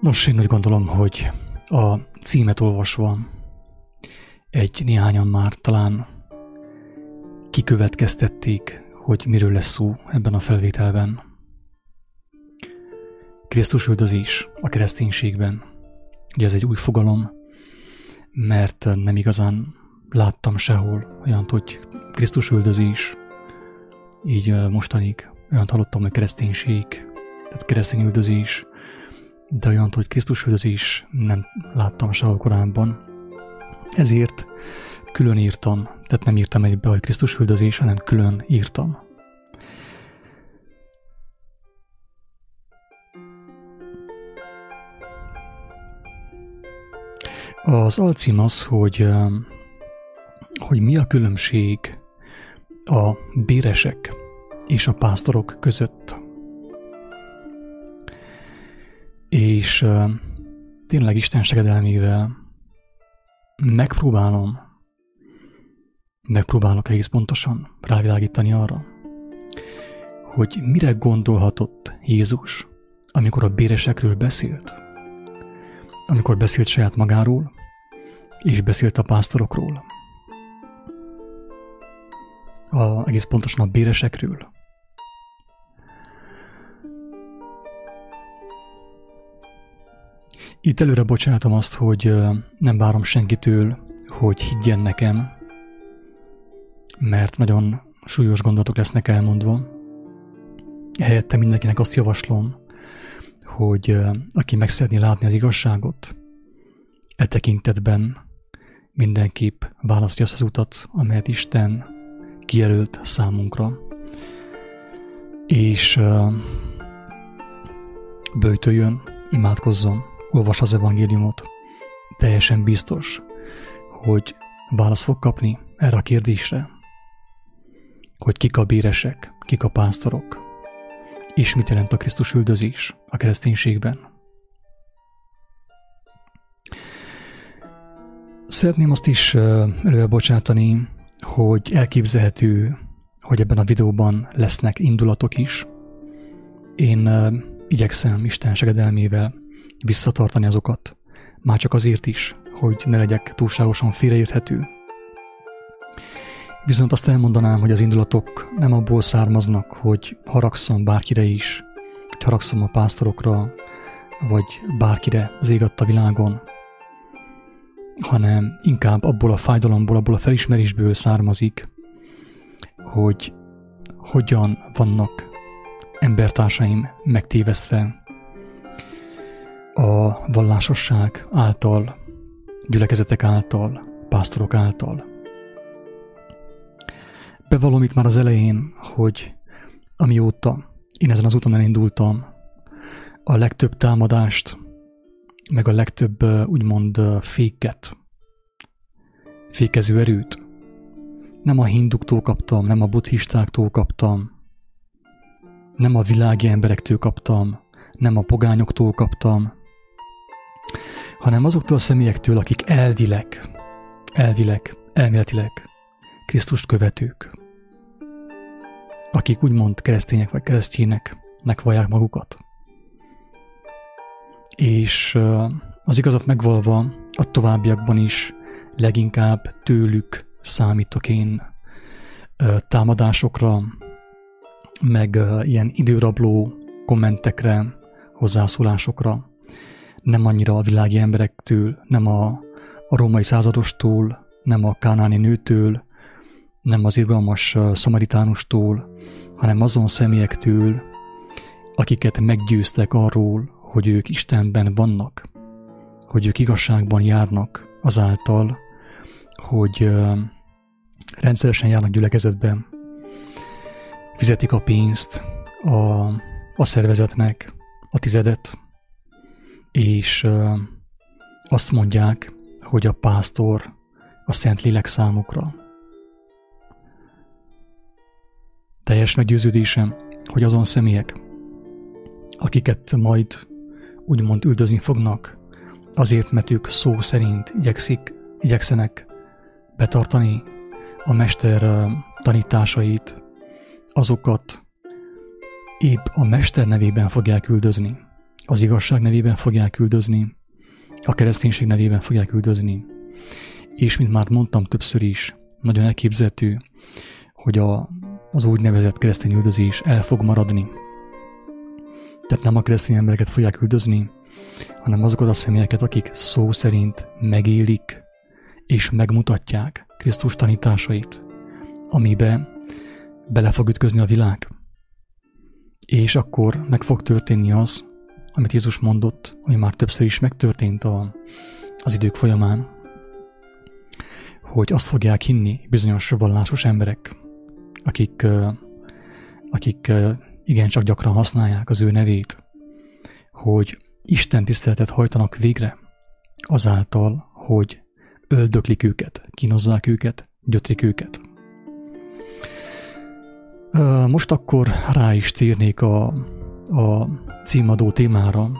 Nos, én úgy gondolom, hogy a címet olvasva egy néhányan már talán kikövetkeztették, hogy miről lesz szó ebben a felvételben. Krisztus üldözés a kereszténységben. Ugye ez egy új fogalom, mert nem igazán láttam sehol olyan, hogy Krisztus üldözés, így mostanig olyan hallottam, hogy kereszténység, tehát keresztény üldözés, de olyan, hogy Krisztus üldözés nem láttam sehol korábban. Ezért külön írtam, tehát nem írtam egybe, hogy Krisztus üldözés, hanem külön írtam. Az alcím az, hogy, hogy mi a különbség a béresek és a pásztorok között. És tényleg Isten segedelmével megpróbálom, megpróbálok egész pontosan rávilágítani arra, hogy mire gondolhatott Jézus, amikor a béresekről beszélt, amikor beszélt saját magáról, és beszélt a pásztorokról. A, egész pontosan a béresekről. Itt előre bocsátom azt, hogy nem várom senkitől, hogy higgyen nekem, mert nagyon súlyos gondolatok lesznek elmondva. Helyette mindenkinek azt javaslom, hogy aki meg szeretné látni az igazságot, e tekintetben mindenképp választja azt az utat, amelyet Isten kijelölt számunkra, és bőjtöljön, imádkozzon, olvas az evangéliumot, teljesen biztos, hogy választ fog kapni erre a kérdésre, hogy kik a béresek, kik a pásztorok, és mit jelent a Krisztus üldözés a kereszténységben. Szeretném azt is előre bocsátani, hogy elképzelhető, hogy ebben a videóban lesznek indulatok is. Én igyekszem Isten segedelmével visszatartani azokat, már csak azért is, hogy ne legyek túlságosan félreérthető. Viszont azt elmondanám, hogy az indulatok nem abból származnak, hogy haragszom bárkire is, hogy haragszom a pásztorokra, vagy bárkire az ég a világon, hanem inkább abból a fájdalomból, abból a felismerésből származik, hogy hogyan vannak embertársaim megtévesztve a vallásosság által, gyülekezetek által, pásztorok által. Bevallom itt már az elején, hogy amióta én ezen az úton elindultam, a legtöbb támadást, meg a legtöbb úgymond féket, fékező erőt nem a hinduktól kaptam, nem a buddhistáktól kaptam, nem a világi emberektől kaptam, nem a pogányoktól kaptam, hanem azoktól a személyektől, akik elvileg, elvileg, elméletileg Krisztust követők, akik úgymond keresztények vagy keresztényeknek vallják magukat. És az igazat megvalva a továbbiakban is leginkább tőlük számítok én támadásokra, meg ilyen időrabló kommentekre, hozzászólásokra, nem annyira a világi emberektől, nem a, a római századostól, nem a kánáni nőtől, nem az irgalmas szamaritánustól, hanem azon személyektől, akiket meggyőztek arról, hogy ők Istenben vannak, hogy ők igazságban járnak azáltal, hogy rendszeresen járnak gyülekezetben, fizetik a pénzt a, a szervezetnek, a tizedet, és azt mondják, hogy a pásztor a Szent Lélek számukra. Teljes meggyőződésem, hogy azon személyek, akiket majd úgymond üldözni fognak, azért, mert ők szó szerint igyekszik, igyekszenek betartani a mester tanításait, azokat épp a mester nevében fogják üldözni az igazság nevében fogják üldözni, a kereszténység nevében fogják üldözni. És mint már mondtam többször is, nagyon elképzelhető, hogy a, az úgynevezett keresztény üldözés el fog maradni. Tehát nem a keresztény embereket fogják üldözni, hanem azokat a személyeket, akik szó szerint megélik és megmutatják Krisztus tanításait, amibe bele fog ütközni a világ. És akkor meg fog történni az, amit Jézus mondott, ami már többször is megtörtént a, az idők folyamán, hogy azt fogják hinni bizonyos vallásos emberek, akik, akik igencsak gyakran használják az ő nevét, hogy Isten tiszteletet hajtanak végre azáltal, hogy öldöklik őket, kínozzák őket, gyötrik őket. Most akkor rá is térnék a, a címadó témára,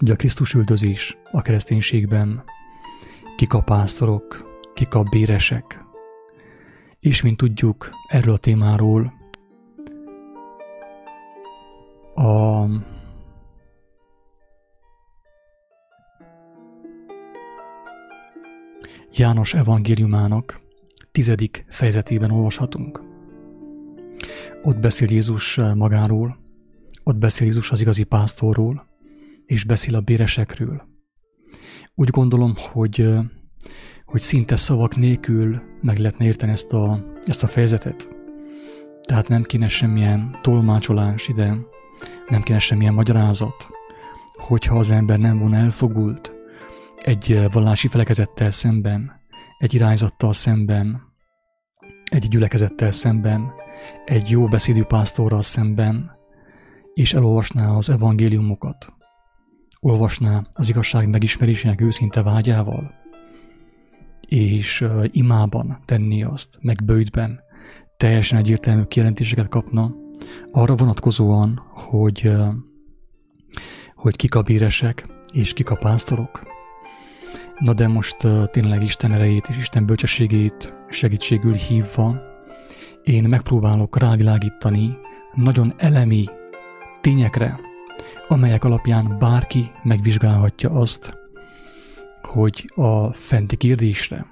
ugye a Krisztus üldözés a kereszténységben, kik a pásztorok, kik a béresek. És mint tudjuk, erről a témáról a János evangéliumának tizedik fejezetében olvashatunk. Ott beszél Jézus magáról, ott beszél Jézus az igazi pásztorról, és beszél a béresekről. Úgy gondolom, hogy, hogy szinte szavak nélkül meg lehetne érteni ezt a, ezt a fejezetet. Tehát nem kéne semmilyen tolmácsolás ide, nem kéne semmilyen magyarázat, hogyha az ember nem volna elfogult egy vallási felekezettel szemben, egy irányzattal szemben, egy gyülekezettel szemben, egy jó beszédű pásztorral szemben, és elolvasná az evangéliumokat, olvasná az igazság megismerésének őszinte vágyával, és imában tenni azt, meg bőjtben, teljesen egyértelmű kijelentéseket kapna, arra vonatkozóan, hogy, hogy kik a bíresek és kik a pásztorok. Na de most tényleg Isten erejét és Isten bölcsességét segítségül hívva, én megpróbálok rávilágítani nagyon elemi tényekre, amelyek alapján bárki megvizsgálhatja azt, hogy a fenti kérdésre,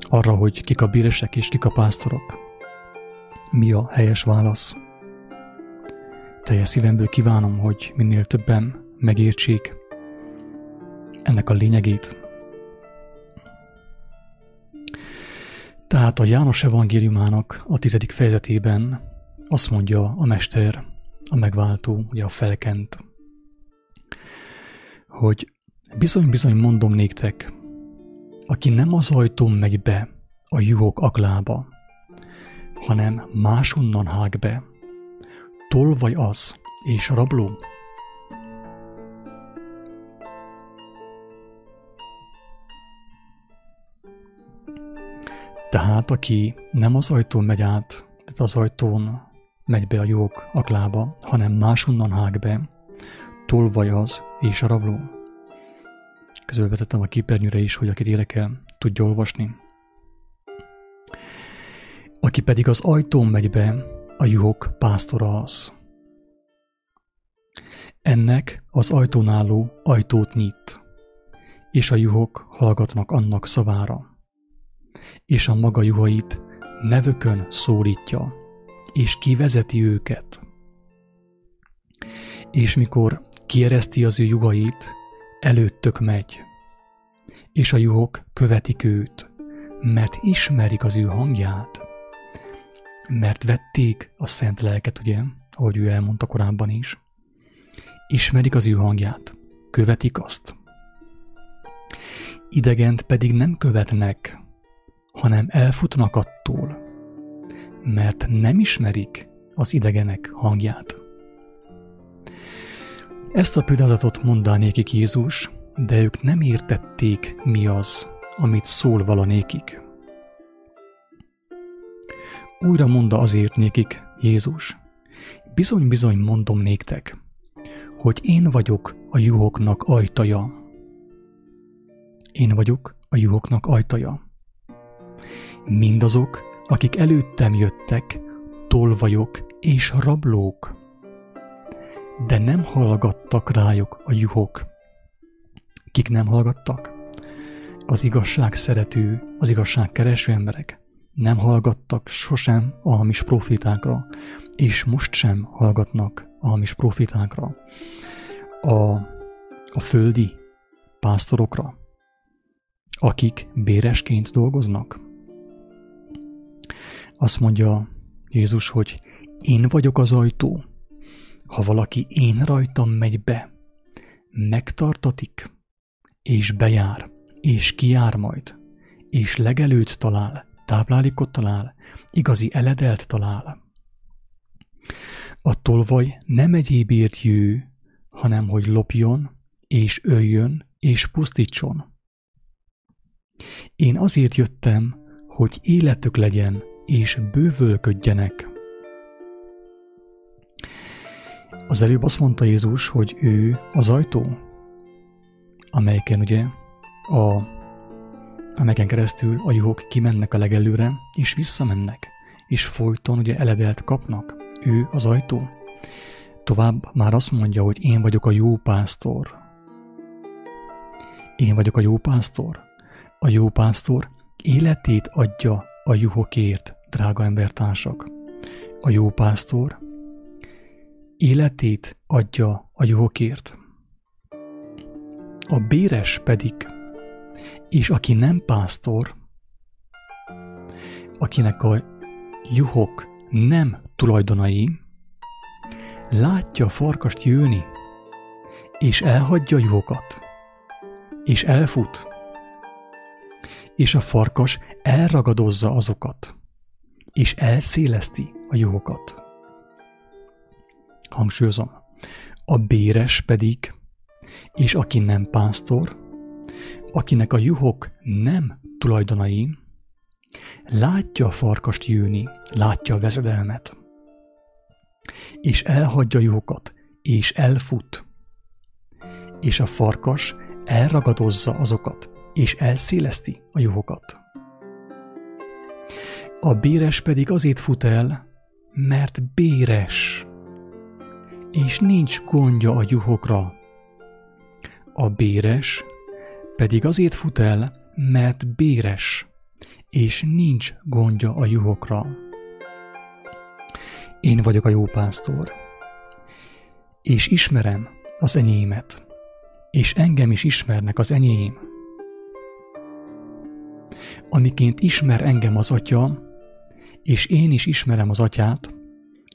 arra, hogy kik a bíresek és kik a pásztorok, mi a helyes válasz. Teljes szívemből kívánom, hogy minél többen megértsék ennek a lényegét. Tehát a János evangéliumának a tizedik fejezetében azt mondja a mester, a megváltó, ugye a felkent, hogy bizony-bizony mondom néktek, aki nem az ajtón megy be a juhok aklába, hanem máshonnan hág be, tolvaj az és rabló. Tehát aki nem az ajtón megy át, tehát az ajtón megy be a jók aklába, hanem máshonnan hág be, tolvaj az és a rabló. Közölvetettem a képernyőre is, hogy akit érdekel, tudja olvasni. Aki pedig az ajtón megy be, a juhok pásztora az. Ennek az ajtón álló ajtót nyit, és a juhok hallgatnak annak szavára, és a maga juhait nevökön szólítja, és kivezeti őket. És mikor kiereszti az ő juhait, előttök megy, és a juhok követik őt, mert ismerik az ő hangját, mert vették a szent lelket, ugye, ahogy ő elmondta korábban is. Ismerik az ő hangját, követik azt. Idegent pedig nem követnek, hanem elfutnak attól, mert nem ismerik az idegenek hangját. Ezt a példázatot mondanékik Jézus, de ők nem értették, mi az, amit szól valanékik. Újra mondta azért nékik Jézus, bizony-bizony mondom néktek, hogy én vagyok a juhoknak ajtaja. Én vagyok a juhoknak ajtaja. Mindazok, akik előttem jöttek, tolvajok és rablók. de nem hallgattak rájuk a juhok. Kik nem hallgattak? Az igazság szerető, az igazság kereső emberek nem hallgattak sosem a hamis profitákra, és most sem hallgatnak a hamis profitákra. A, a földi pásztorokra, akik béresként dolgoznak. Azt mondja Jézus, hogy én vagyok az ajtó. Ha valaki én rajtam megy be, megtartatik, és bejár, és kijár majd, és legelőt talál, táplálékot talál, igazi eledelt talál. A tolvaj nem egyébért jő, hanem hogy lopjon, és öljön, és pusztítson. Én azért jöttem, hogy életük legyen, és bővölködjenek. Az előbb azt mondta Jézus, hogy ő az ajtó, amelyeken ugye a, amelyeken keresztül a juhok kimennek a legelőre, és visszamennek, és folyton ugye eledelt kapnak. Ő az ajtó. Tovább már azt mondja, hogy én vagyok a jó pásztor. Én vagyok a jó pásztor. A jó pásztor életét adja a juhokért, drága embertársak. A jó pásztor életét adja a juhokért. A béres pedig, és aki nem pásztor, akinek a juhok nem tulajdonai, látja a farkast jönni, és elhagyja a juhokat, és elfut, és a farkas elragadozza azokat, és elszéleszti a juhokat. Hangsúlyozom, a béres pedig, és aki nem pásztor, akinek a juhok nem tulajdonai, látja a farkast jönni, látja a vezedelmet, és elhagyja a juhokat, és elfut, és a farkas elragadozza azokat, és elszéleszti a juhokat. A béres pedig azért fut el, mert béres, és nincs gondja a juhokra. A béres pedig azért fut el, mert béres, és nincs gondja a juhokra. Én vagyok a jó pásztor, és ismerem az enyémet, és engem is ismernek az enyém. Amiként ismer engem az atya, és én is ismerem az atyát,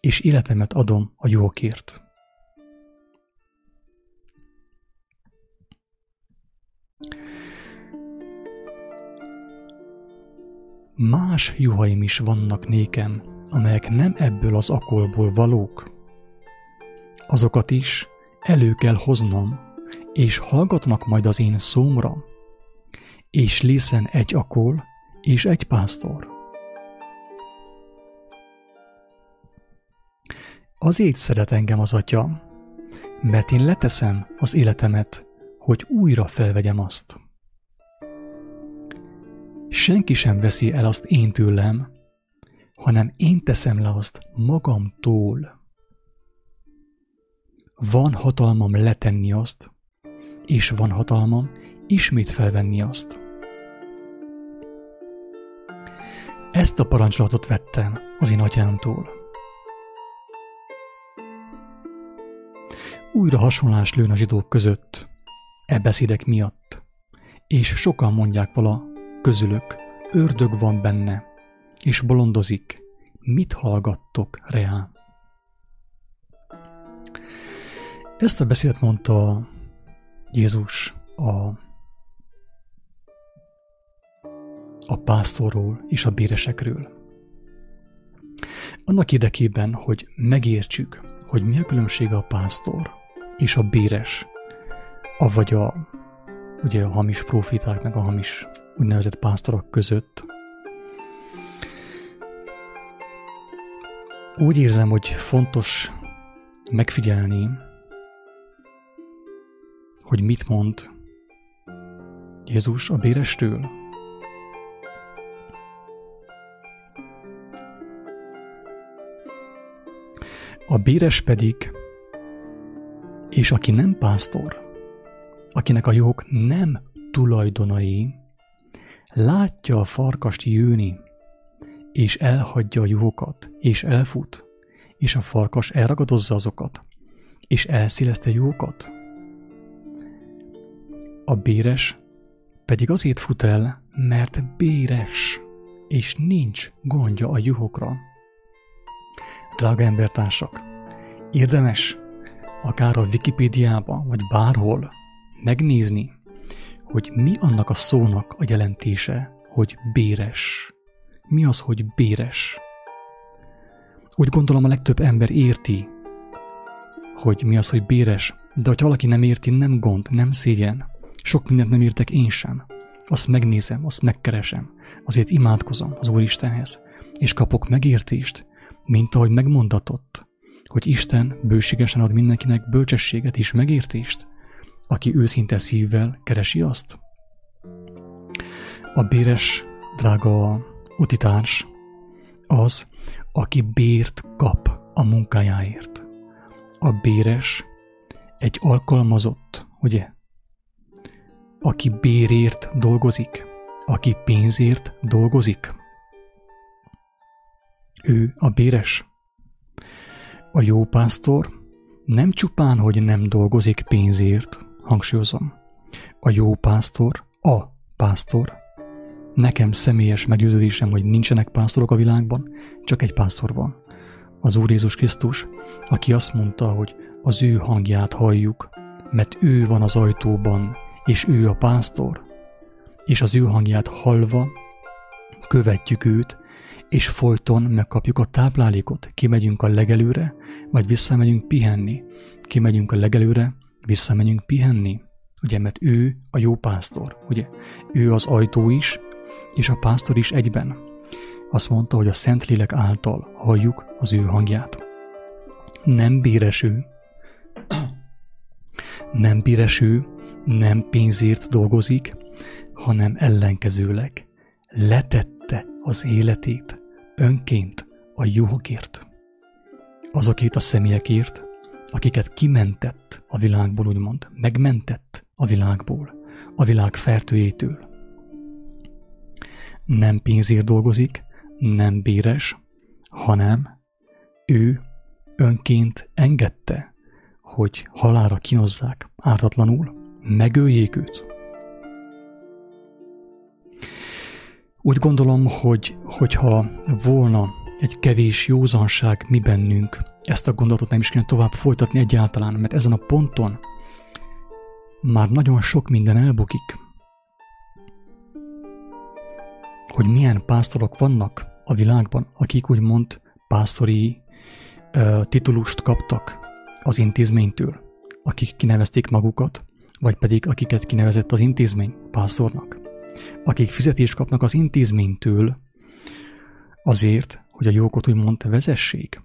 és életemet adom a jókért. Más juhaim is vannak nékem, amelyek nem ebből az akolból valók. Azokat is elő kell hoznom, és hallgatnak majd az én szómra, és lészen egy akol és egy pásztor. Azért szeret engem az atya, mert én leteszem az életemet, hogy újra felvegyem azt. Senki sem veszi el azt én tőlem, hanem én teszem le azt magamtól. Van hatalmam letenni azt, és van hatalmam ismét felvenni azt. Ezt a parancsolatot vettem az én atyámtól. Újra hasonlás lőn a zsidók között, e beszédek miatt, és sokan mondják vala közülök, ördög van benne, és bolondozik, mit hallgattok reá? Ezt a beszédet mondta Jézus a, a pásztorról és a béresekről. Annak érdekében, hogy megértsük, hogy mi a különbség a pásztor és a béres, avagy a, ugye a hamis profiták, meg a hamis úgynevezett pásztorok között. Úgy érzem, hogy fontos megfigyelni, hogy mit mond Jézus a bérestől. A béres pedig, És aki nem pásztor, akinek a juhok nem tulajdonai, látja a farkast jönni, és elhagyja a juhokat, és elfut, és a farkas elragadozza azokat, és elszéleszte juhokat. A béres pedig azért fut el, mert béres, és nincs gondja a juhokra. Drága embertársak, érdemes akár a Wikipédiában, vagy bárhol megnézni, hogy mi annak a szónak a jelentése, hogy béres. Mi az, hogy béres? Úgy gondolom a legtöbb ember érti, hogy mi az, hogy béres, de ha valaki nem érti, nem gond, nem szégyen. Sok mindent nem értek én sem. Azt megnézem, azt megkeresem, azért imádkozom az Úristenhez, és kapok megértést, mint ahogy megmondatott, hogy Isten bőségesen ad mindenkinek bölcsességet és megértést, aki őszinte szívvel keresi azt. A béres, drága utitárs, az, aki bért kap a munkájáért. A béres egy alkalmazott, ugye? Aki bérért dolgozik, aki pénzért dolgozik. Ő a béres. A jó pásztor nem csupán, hogy nem dolgozik pénzért, hangsúlyozom. A jó pásztor, a pásztor. Nekem személyes meggyőződésem, hogy nincsenek pásztorok a világban, csak egy pásztor van. Az Úr Jézus Krisztus, aki azt mondta, hogy az ő hangját halljuk, mert ő van az ajtóban, és ő a pásztor, és az ő hangját hallva követjük őt, és folyton megkapjuk a táplálékot. Kimegyünk a legelőre, vagy visszamegyünk pihenni. Kimegyünk a legelőre, visszamegyünk pihenni. Ugye, mert ő a jó pásztor, ugye? Ő az ajtó is, és a pásztor is egyben. Azt mondta, hogy a Szentlélek által halljuk az ő hangját. Nem béreső, nem béreső, nem pénzért dolgozik, hanem ellenkezőleg letette az életét önként a juhokért. Azokért a személyekért, akiket kimentett a világból, úgymond, megmentett a világból, a világ fertőjétől. Nem pénzért dolgozik, nem béres, hanem ő önként engedte, hogy halára kinozzák ártatlanul, megöljék őt. Úgy gondolom, hogy hogyha volna egy kevés józanság mi bennünk, ezt a gondolatot nem is kéne tovább folytatni egyáltalán, mert ezen a ponton már nagyon sok minden elbukik. Hogy milyen pásztorok vannak a világban, akik úgymond pásztori uh, titulust kaptak az intézménytől, akik kinevezték magukat, vagy pedig akiket kinevezett az intézmény pásztornak, akik fizetést kapnak az intézménytől azért, hogy a jókot úgymond vezessék.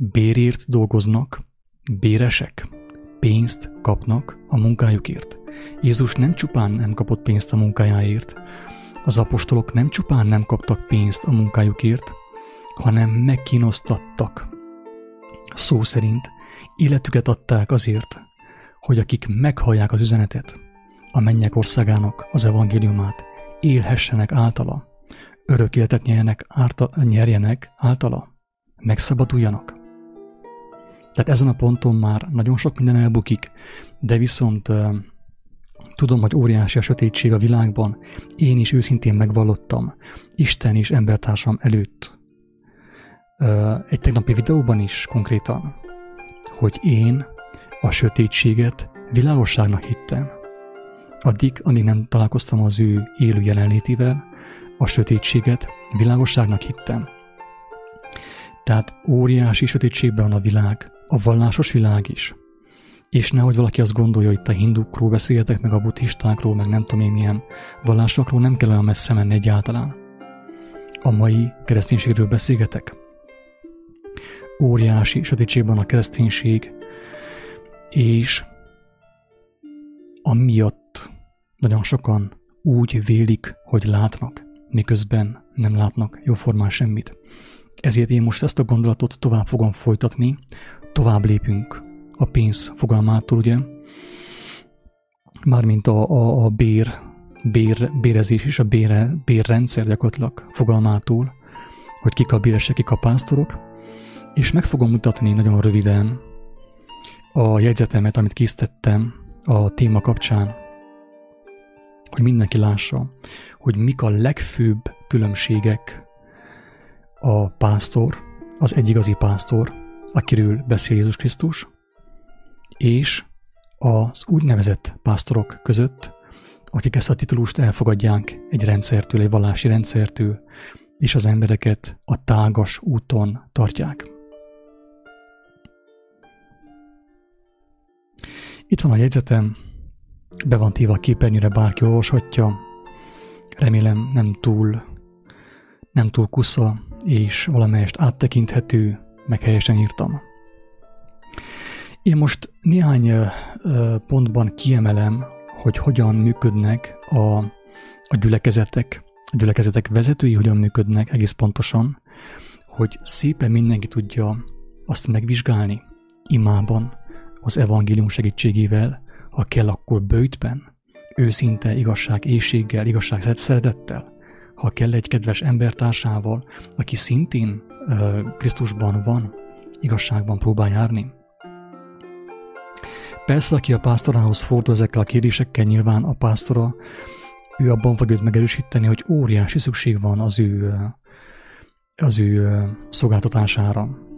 Bérért dolgoznak, béresek, pénzt kapnak a munkájukért. Jézus nem csupán nem kapott pénzt a munkájáért, az apostolok nem csupán nem kaptak pénzt a munkájukért, hanem megkínosztattak. Szó szerint életüket adták azért, hogy akik meghallják az üzenetet, a mennyek országának az evangéliumát, élhessenek általa, örök életet nyerjenek, árta, nyerjenek általa, megszabaduljanak. Tehát ezen a ponton már nagyon sok minden elbukik, de viszont uh, tudom, hogy óriási a sötétség a világban, én is őszintén megvallottam, Isten és embertársam előtt. Uh, egy tegnapi videóban is konkrétan, hogy én a sötétséget világosságnak hittem. Addig, amíg nem találkoztam az ő élő jelenlétével, a sötétséget világosságnak hittem. Tehát óriási sötétségben van a világ, a vallásos világ is. És nehogy valaki azt gondolja, hogy itt a hindukról beszéltek, meg a buddhistákról, meg nem tudom én milyen vallásokról, nem kell olyan messze menni egyáltalán. A mai kereszténységről beszélgetek. Óriási sötétségben a kereszténység, és amiatt nagyon sokan úgy vélik, hogy látnak, miközben nem látnak jóformán semmit. Ezért én most ezt a gondolatot tovább fogom folytatni, tovább lépünk a pénz fogalmától, ugye, mármint a, a, a bér, bér, bérezés és a bére, bérrendszer gyakorlatilag fogalmától, hogy kik a béresek, kik a pásztorok, és meg fogom mutatni nagyon röviden a jegyzetemet, amit készítettem a téma kapcsán, hogy mindenki lássa, hogy mik a legfőbb különbségek a pásztor, az egyigazi pásztor, akiről beszél Jézus Krisztus, és az úgynevezett pásztorok között, akik ezt a titulust elfogadják egy rendszertől, egy vallási rendszertől, és az embereket a tágas úton tartják. Itt van a jegyzetem, be van téve a képernyőre, bárki olvashatja. Remélem nem túl, nem túl kusza, és valamelyest áttekinthető, meg helyesen írtam. Én most néhány pontban kiemelem, hogy hogyan működnek a, a gyülekezetek, a gyülekezetek vezetői hogyan működnek egész pontosan, hogy szépen mindenki tudja azt megvizsgálni imában, az evangélium segítségével, ha kell, akkor bőjtben, őszinte igazság éjséggel, igazság szeretettel, ha kell egy kedves embertársával, aki szintén uh, Krisztusban van, igazságban próbál járni. Persze, aki a pásztorához fordul ezekkel a kérdésekkel, nyilván a pásztora, ő abban fog őt megerősíteni, hogy óriási szükség van az ő, az ő szolgáltatására.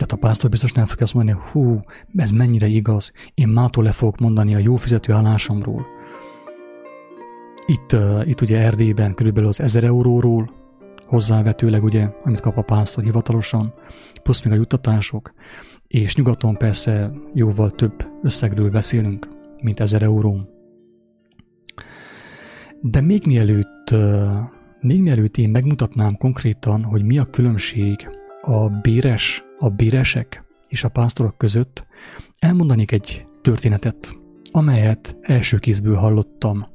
Tehát a pásztor biztos nem fogja azt mondani, hú, ez mennyire igaz, én mától le fogok mondani a jó fizető állásomról. Itt, uh, itt ugye Erdélyben körülbelül az 1000 euróról, hozzávetőleg ugye, amit kap a pásztor hivatalosan, plusz még a juttatások, és nyugaton persze jóval több összegről beszélünk, mint 1000 euró. De még mielőtt, még mielőtt én megmutatnám konkrétan, hogy mi a különbség a béres, a béresek és a pásztorok között, elmondanék egy történetet, amelyet első kézből hallottam.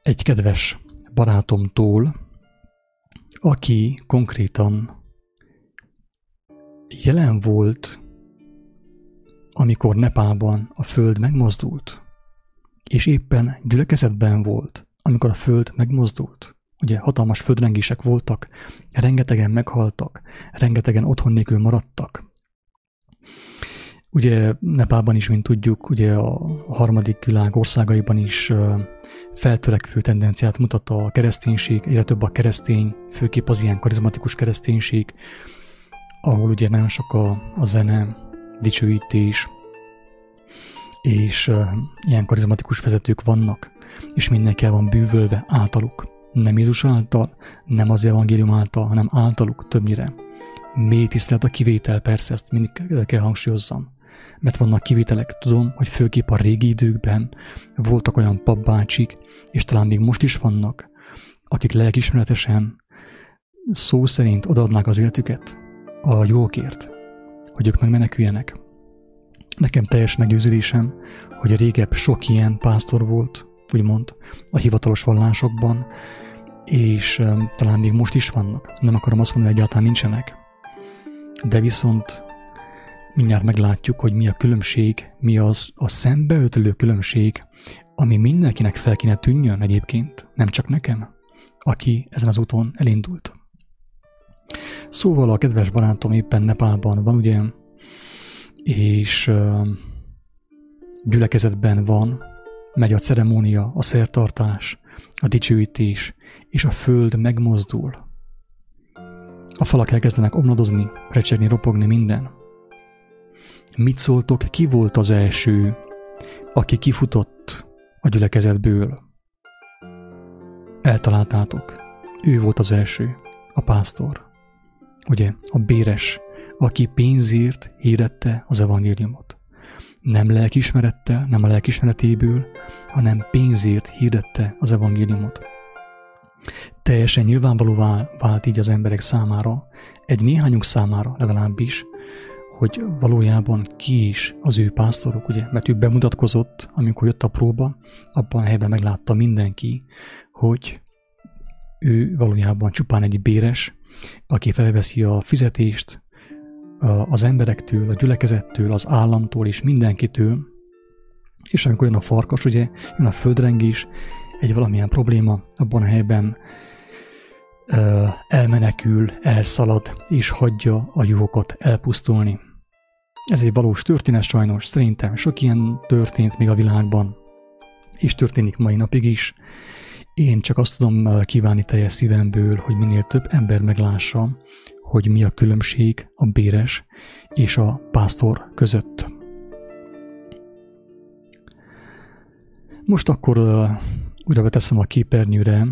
Egy kedves barátomtól, aki konkrétan jelen volt, amikor Nepálban a föld megmozdult, és éppen gyülekezetben volt, amikor a föld megmozdult. Ugye hatalmas földrengések voltak, rengetegen meghaltak, rengetegen otthon nélkül maradtak. Ugye Nepálban is, mint tudjuk, ugye a harmadik világ országaiban is feltörekvő tendenciát mutat a kereszténység, egyre több a keresztény, főképp az ilyen karizmatikus kereszténység, ahol ugye nagyon sok a, a zene, dicsőítés, és ilyen karizmatikus vezetők vannak, és mindenki el van bűvölve általuk. Nem Jézus által, nem az evangélium által, hanem általuk többnyire. Mély tisztelet a kivétel, persze, ezt mindig kell hangsúlyozzam. Mert vannak kivételek, tudom, hogy főképp a régi időkben voltak olyan papbácsik, és talán még most is vannak, akik lelkismeretesen szó szerint odaadnák az életüket a jókért, hogy ők megmeneküljenek. Nekem teljes meggyőződésem, hogy a régebb sok ilyen pásztor volt, úgymond, a hivatalos vallásokban, és talán még most is vannak. Nem akarom azt mondani, hogy egyáltalán nincsenek. De viszont mindjárt meglátjuk, hogy mi a különbség, mi az a szembeötlő különbség, ami mindenkinek fel kéne tűnjön egyébként, nem csak nekem, aki ezen az úton elindult. Szóval a kedves barátom éppen Nepálban van, ugye, és gyülekezetben van, megy a ceremónia, a szertartás, a dicsőítés, és a föld megmozdul. A falak elkezdenek omladozni, recsegni, ropogni minden. Mit szóltok, ki volt az első, aki kifutott a gyülekezetből? Eltaláltátok. Ő volt az első, a pásztor ugye a béres, aki pénzért hirdette az evangéliumot. Nem lelkismerettel, nem a lelkismeretéből, hanem pénzért hirdette az evangéliumot. Teljesen nyilvánvalóvá vált így az emberek számára, egy néhányunk számára legalábbis, hogy valójában ki is az ő pásztorok, ugye, mert ő bemutatkozott, amikor jött a próba, abban a helyben meglátta mindenki, hogy ő valójában csupán egy béres, aki felveszi a fizetést, az emberektől, a gyülekezettől, az államtól és mindenkitől, és amikor jön a farkas, ugye, jön a földrengés, egy valamilyen probléma, abban a helyben elmenekül, elszalad, és hagyja a juhokat elpusztulni. Ez egy valós történet sajnos, szerintem sok ilyen történt még a világban, és történik mai napig is. Én csak azt tudom kívánni teljes szívemből, hogy minél több ember meglássa, hogy mi a különbség a béres és a pásztor között. Most akkor újra beteszem a képernyőre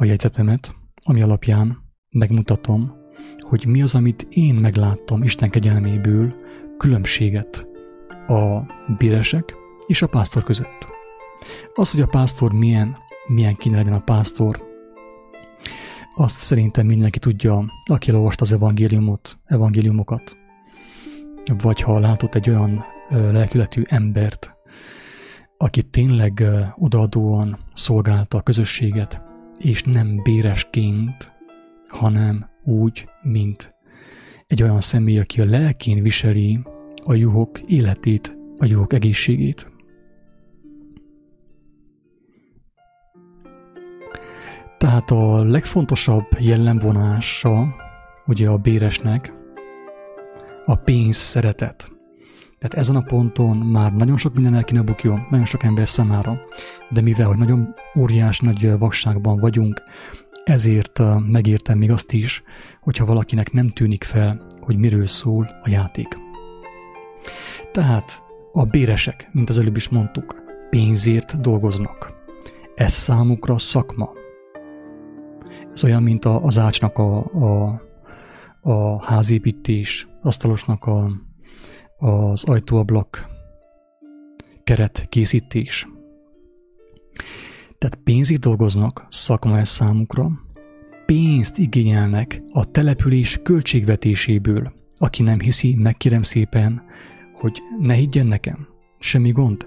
a jegyzetemet, ami alapján megmutatom, hogy mi az, amit én megláttam Isten kegyelméből különbséget a béresek és a pásztor között. Az, hogy a pásztor milyen, milyen kéne legyen a pásztor, azt szerintem mindenki tudja, aki olvasta az evangéliumot, evangéliumokat, vagy ha látott egy olyan lelkületű embert, aki tényleg odaadóan szolgálta a közösséget, és nem béresként, hanem úgy, mint egy olyan személy, aki a lelkén viseli a juhok életét, a juhok egészségét. Tehát a legfontosabb jellemvonása ugye a béresnek a pénz szeretet. Tehát ezen a ponton már nagyon sok minden el kéne bukjon, nagyon sok ember számára, de mivel, hogy nagyon óriás nagy vakságban vagyunk, ezért megértem még azt is, hogyha valakinek nem tűnik fel, hogy miről szól a játék. Tehát a béresek, mint az előbb is mondtuk, pénzért dolgoznak. Ez számukra szakma. Ez olyan, mint az ácsnak a, a, a házépítés, asztalosnak a, az ajtóablak keret készítés. Tehát pénzig dolgoznak, szakma ez számukra, pénzt igényelnek a település költségvetéséből. Aki nem hiszi, megkérem szépen, hogy ne higgyen nekem. Semmi gond.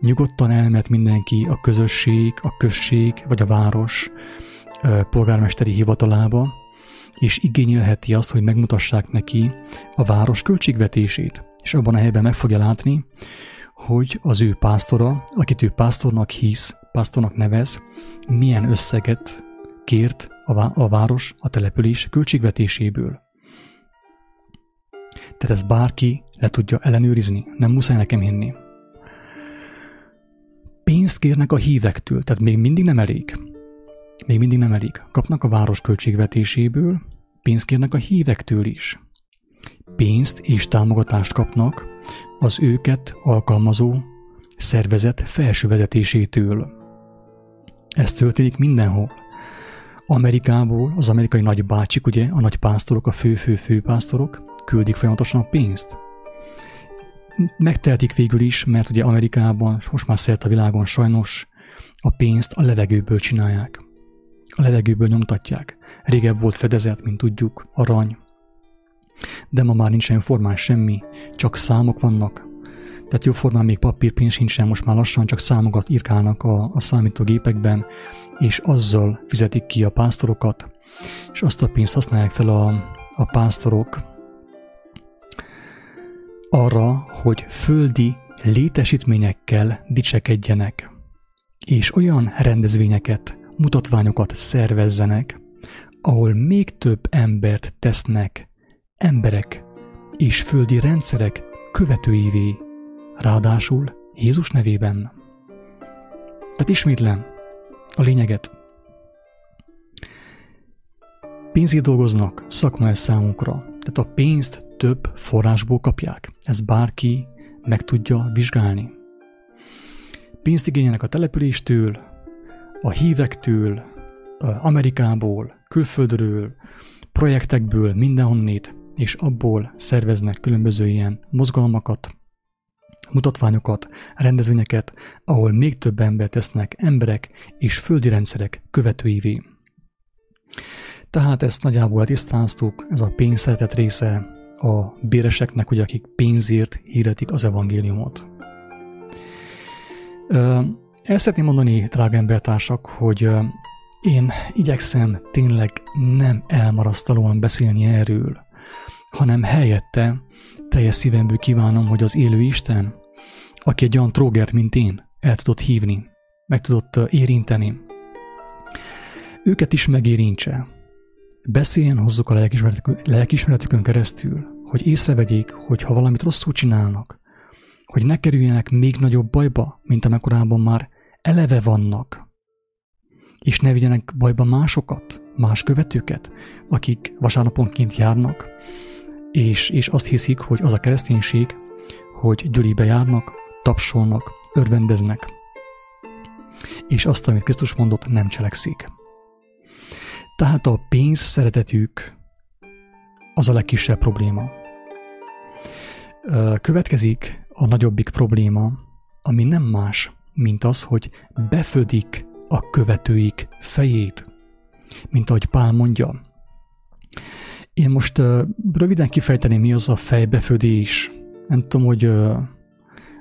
Nyugodtan elmet mindenki a közösség, a község vagy a város polgármesteri hivatalába, és igényelheti azt, hogy megmutassák neki a város költségvetését. És abban a helyben meg fogja látni, hogy az ő pásztora, akit ő pásztornak hisz, pásztornak nevez, milyen összeget kért a, a város a település költségvetéséből. Tehát ez bárki le tudja ellenőrizni, nem muszáj nekem hinni. Pénzt kérnek a hívektől, tehát még mindig nem elég. Még mindig nem elég. Kapnak a város költségvetéséből, pénzt kérnek a hívektől is. Pénzt és támogatást kapnak az őket alkalmazó szervezet felső vezetésétől. Ez történik mindenhol. Amerikából az amerikai nagybácsik, ugye, a nagypásztorok, a fő-fő-főpásztorok küldik folyamatosan a pénzt. Megtehetik végül is, mert ugye Amerikában, most már szerte a világon sajnos a pénzt a levegőből csinálják. A levegőből nyomtatják. Régebb volt fedezet, mint tudjuk, arany. De ma már nincsen formán semmi, csak számok vannak. Tehát jóformán még papírpénz sincsen, most már lassan csak számokat írkálnak a, a számítógépekben, és azzal fizetik ki a pásztorokat, és azt a pénzt használják fel a, a pásztorok arra, hogy földi létesítményekkel dicsekedjenek, és olyan rendezvényeket, mutatványokat szervezzenek, ahol még több embert tesznek emberek és földi rendszerek követőivé, ráadásul Jézus nevében. Tehát ismétlen, a lényeget. Pénzért dolgoznak, szakma ez számunkra. Tehát a pénzt több forrásból kapják. Ez bárki meg tudja vizsgálni. Pénzt igényelnek a településtől, a hívektől, Amerikából, külföldről, projektekből, mindenhonnét, és abból szerveznek különböző ilyen mozgalmakat, mutatványokat, rendezvényeket, ahol még több ember tesznek emberek és földi rendszerek követőivé. Tehát ezt nagyjából tisztáztuk, ez a pénzszeretet része a béreseknek, ugye, akik pénzért hirdetik az evangéliumot. El szeretném mondani, drága embertársak, hogy én igyekszem tényleg nem elmarasztalóan beszélni erről, hanem helyette teljes szívemből kívánom, hogy az élő Isten, aki egy olyan trógert, mint én, el tudott hívni, meg tudott érinteni, őket is megérintse. Beszéljen hozzuk a lelkismeretükön keresztül, hogy észrevegyék, hogy ha valamit rosszul csinálnak, hogy ne kerüljenek még nagyobb bajba, mint amekkorában már eleve vannak, és ne vigyenek bajba másokat, más követőket, akik vasárnaponként járnak, és, és azt hiszik, hogy az a kereszténység, hogy gyölibe járnak, tapsolnak, örvendeznek, és azt, amit Krisztus mondott, nem cselekszik. Tehát a pénz szeretetük az a legkisebb probléma. Következik a nagyobbik probléma, ami nem más, mint az, hogy befödik a követőik fejét. Mint ahogy Pál mondja. Én most uh, röviden kifejteném, mi az a fejbefödés. Nem tudom, hogy uh,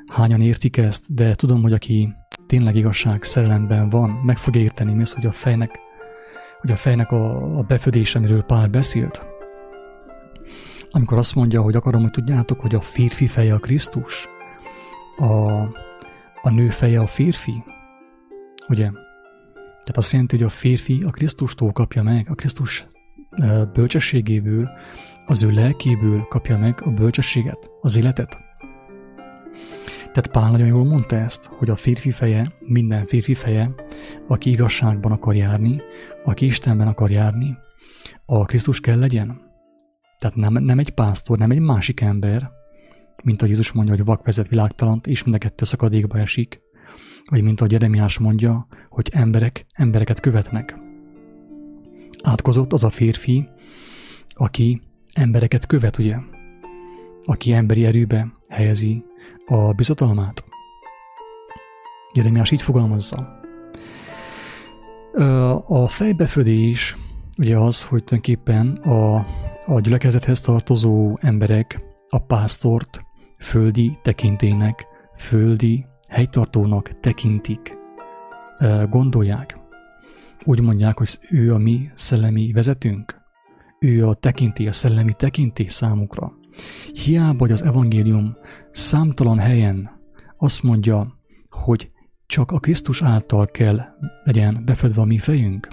hányan értik ezt, de tudom, hogy aki tényleg igazság szerelemben van, meg fogja érteni mi az, hogy a fejnek, hogy a fejnek a, a befödése, amiről Pál beszélt. Amikor azt mondja, hogy akarom, hogy tudjátok, hogy a férfi feje a Krisztus, a, a nő feje a férfi, ugye? Tehát azt jelenti, hogy a férfi a Krisztustól kapja meg, a Krisztus bölcsességéből, az ő lelkéből kapja meg a bölcsességet, az életet. Tehát Pál nagyon jól mondta ezt, hogy a férfi feje, minden férfi feje, aki igazságban akar járni, aki Istenben akar járni, a Krisztus kell legyen. Tehát nem, nem egy pásztor, nem egy másik ember, mint a Jézus mondja, hogy vak vezet világtalant, és mind a kettő szakadékba esik. Vagy mint a Jeremiás mondja, hogy emberek embereket követnek. Átkozott az a férfi, aki embereket követ, ugye? Aki emberi erőbe helyezi a bizatalmát. Jeremiás így fogalmazza. A fejbefödés ugye az, hogy tulajdonképpen a, a gyülekezethez tartozó emberek a pásztort földi tekintének, földi helytartónak tekintik, gondolják. Úgy mondják, hogy ő a mi szellemi vezetőnk, ő a tekinté, a szellemi tekinté számukra. Hiába, hogy az evangélium számtalan helyen azt mondja, hogy csak a Krisztus által kell legyen befedve a mi fejünk.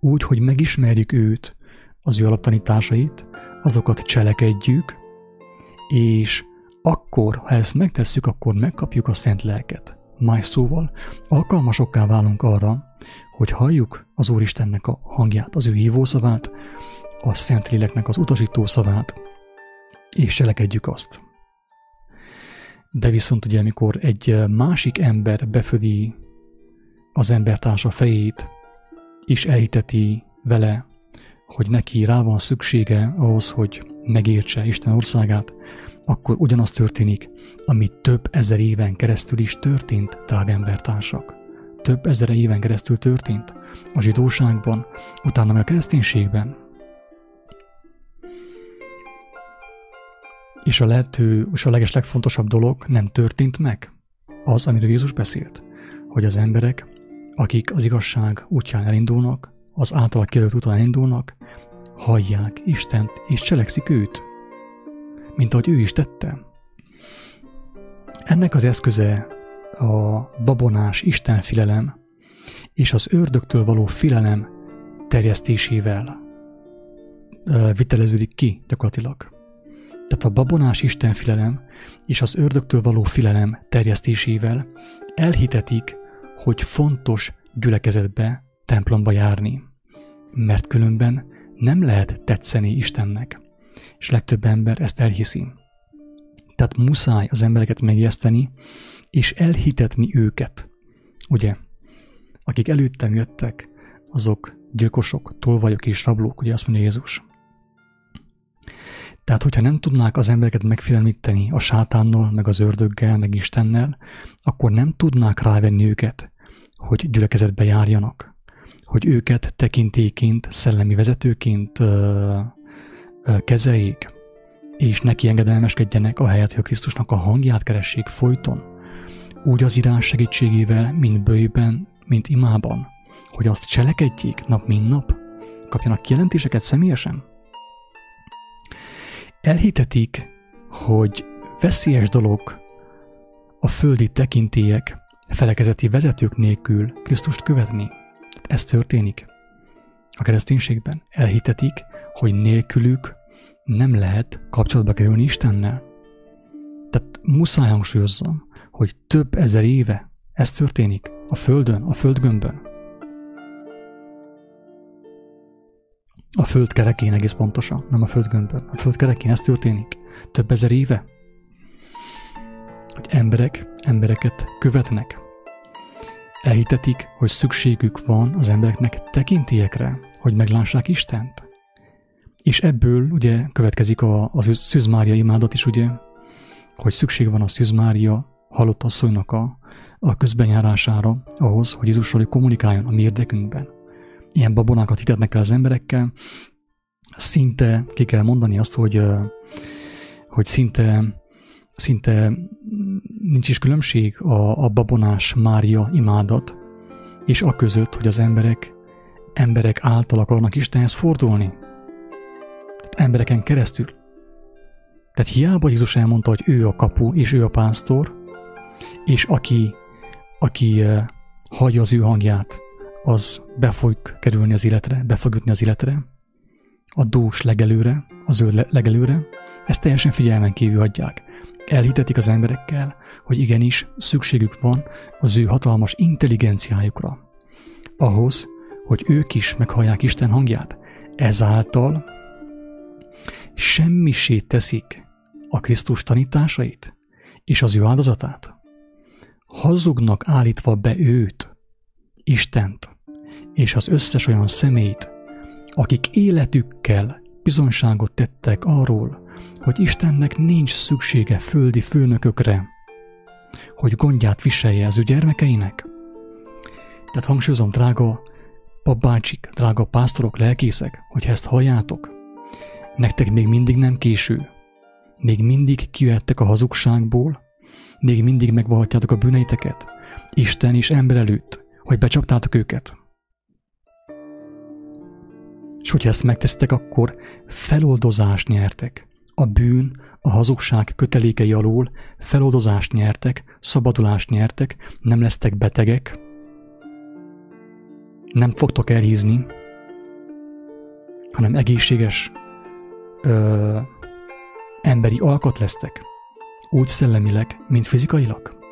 Úgy, hogy megismerjük őt, az ő alaptanításait, azokat cselekedjük, és akkor, ha ezt megtesszük, akkor megkapjuk a szent lelket. Más szóval alkalmasokká válunk arra, hogy halljuk az Úristennek a hangját, az ő hívószavát, a Szentléleknek az utasító szavát, és cselekedjük azt. De viszont ugye, amikor egy másik ember befödi az embertársa fejét, és elhiteti vele, hogy neki rá van szüksége ahhoz, hogy megértse Isten országát, akkor ugyanaz történik, ami több ezer éven keresztül is történt, drága embertársak. Több ezer éven keresztül történt a zsidóságban, utána meg a kereszténységben. És a lehető, és a leges legfontosabb dolog nem történt meg. Az, amiről Jézus beszélt, hogy az emberek, akik az igazság útján elindulnak, az által kijelölt úton elindulnak, hallják Istent és cselekszik őt, mint ahogy ő is tette. Ennek az eszköze a babonás istenfilelem és az ördögtől való filelem terjesztésével viteleződik ki gyakorlatilag. Tehát a babonás istenfilelem és az ördögtől való filelem terjesztésével elhitetik, hogy fontos gyülekezetbe, templomba járni, mert különben nem lehet tetszeni Istennek és legtöbb ember ezt elhiszi. Tehát muszáj az embereket megjeszteni, és elhitetni őket. Ugye, akik előttem jöttek, azok gyilkosok, tolvajok és rablók, ugye azt mondja Jézus. Tehát, hogyha nem tudnák az embereket megfélemlíteni a sátánnal, meg az ördöggel, meg Istennel, akkor nem tudnák rávenni őket, hogy gyülekezetbe járjanak, hogy őket tekintéként, szellemi vezetőként kezeljék, és neki engedelmeskedjenek a helyet, hogy a Krisztusnak a hangját keressék folyton, úgy az írás segítségével, mint bőjben, mint imában, hogy azt cselekedjék nap mint nap, kapjanak kijelentéseket személyesen. elhitetik, hogy veszélyes dolog a földi tekintélyek, felekezeti vezetők nélkül Krisztust követni. Ez történik a kereszténységben. Elhitetik, hogy nélkülük nem lehet kapcsolatba kerülni Istennel. Tehát muszáj hangsúlyozzam, hogy több ezer éve ez történik a Földön, a Földgömbön. A Föld kerekén egész pontosan, nem a Földgömbön. A Föld kerekén ez történik. Több ezer éve. Hogy emberek embereket követnek. Elhitetik, hogy szükségük van az embereknek tekintélyekre, hogy meglássák Istent. És ebből ugye következik a, a Szűz Mária imádat is, ugye, hogy szükség van a Szűz Mária halott asszonynak a, a közbenjárására ahhoz, hogy Jézusról kommunikáljon a mi érdekünkben. Ilyen babonákat hitetnek el az emberekkel, szinte ki kell mondani azt, hogy, hogy szinte, szinte nincs is különbség a, a babonás Mária imádat, és a között, hogy az emberek emberek által akarnak Istenhez fordulni. Embereken keresztül. Tehát hiába Jézus elmondta, hogy ő a kapu, és ő a pásztor, és aki, aki uh, hagyja az ő hangját, az be fog kerülni az életre, be fog jutni az életre, a dús legelőre, az zöld legelőre, ezt teljesen figyelmen kívül hagyják. Elhitetik az emberekkel, hogy igenis szükségük van az ő hatalmas intelligenciájukra. Ahhoz, hogy ők is meghallják Isten hangját. Ezáltal semmisé teszik a Krisztus tanításait és az ő áldozatát. Hazugnak állítva be őt, Istent és az összes olyan személyt, akik életükkel bizonságot tettek arról, hogy Istennek nincs szüksége földi főnökökre, hogy gondját viselje az ő gyermekeinek. Tehát hangsúlyozom, drága Papbácsik, drága pásztorok, lelkészek, hogyha ezt halljátok, nektek még mindig nem késő. Még mindig kivettek a hazugságból, még mindig megvalhatjátok a bűneiteket, Isten és ember előtt, hogy becsaptátok őket. És hogyha ezt megtesztek, akkor feloldozást nyertek. A bűn, a hazugság kötelékei alól feloldozást nyertek, szabadulást nyertek, nem lesztek betegek, nem fogtok elhízni, hanem egészséges ö, emberi alkot lesztek, úgy szellemileg, mint fizikailag.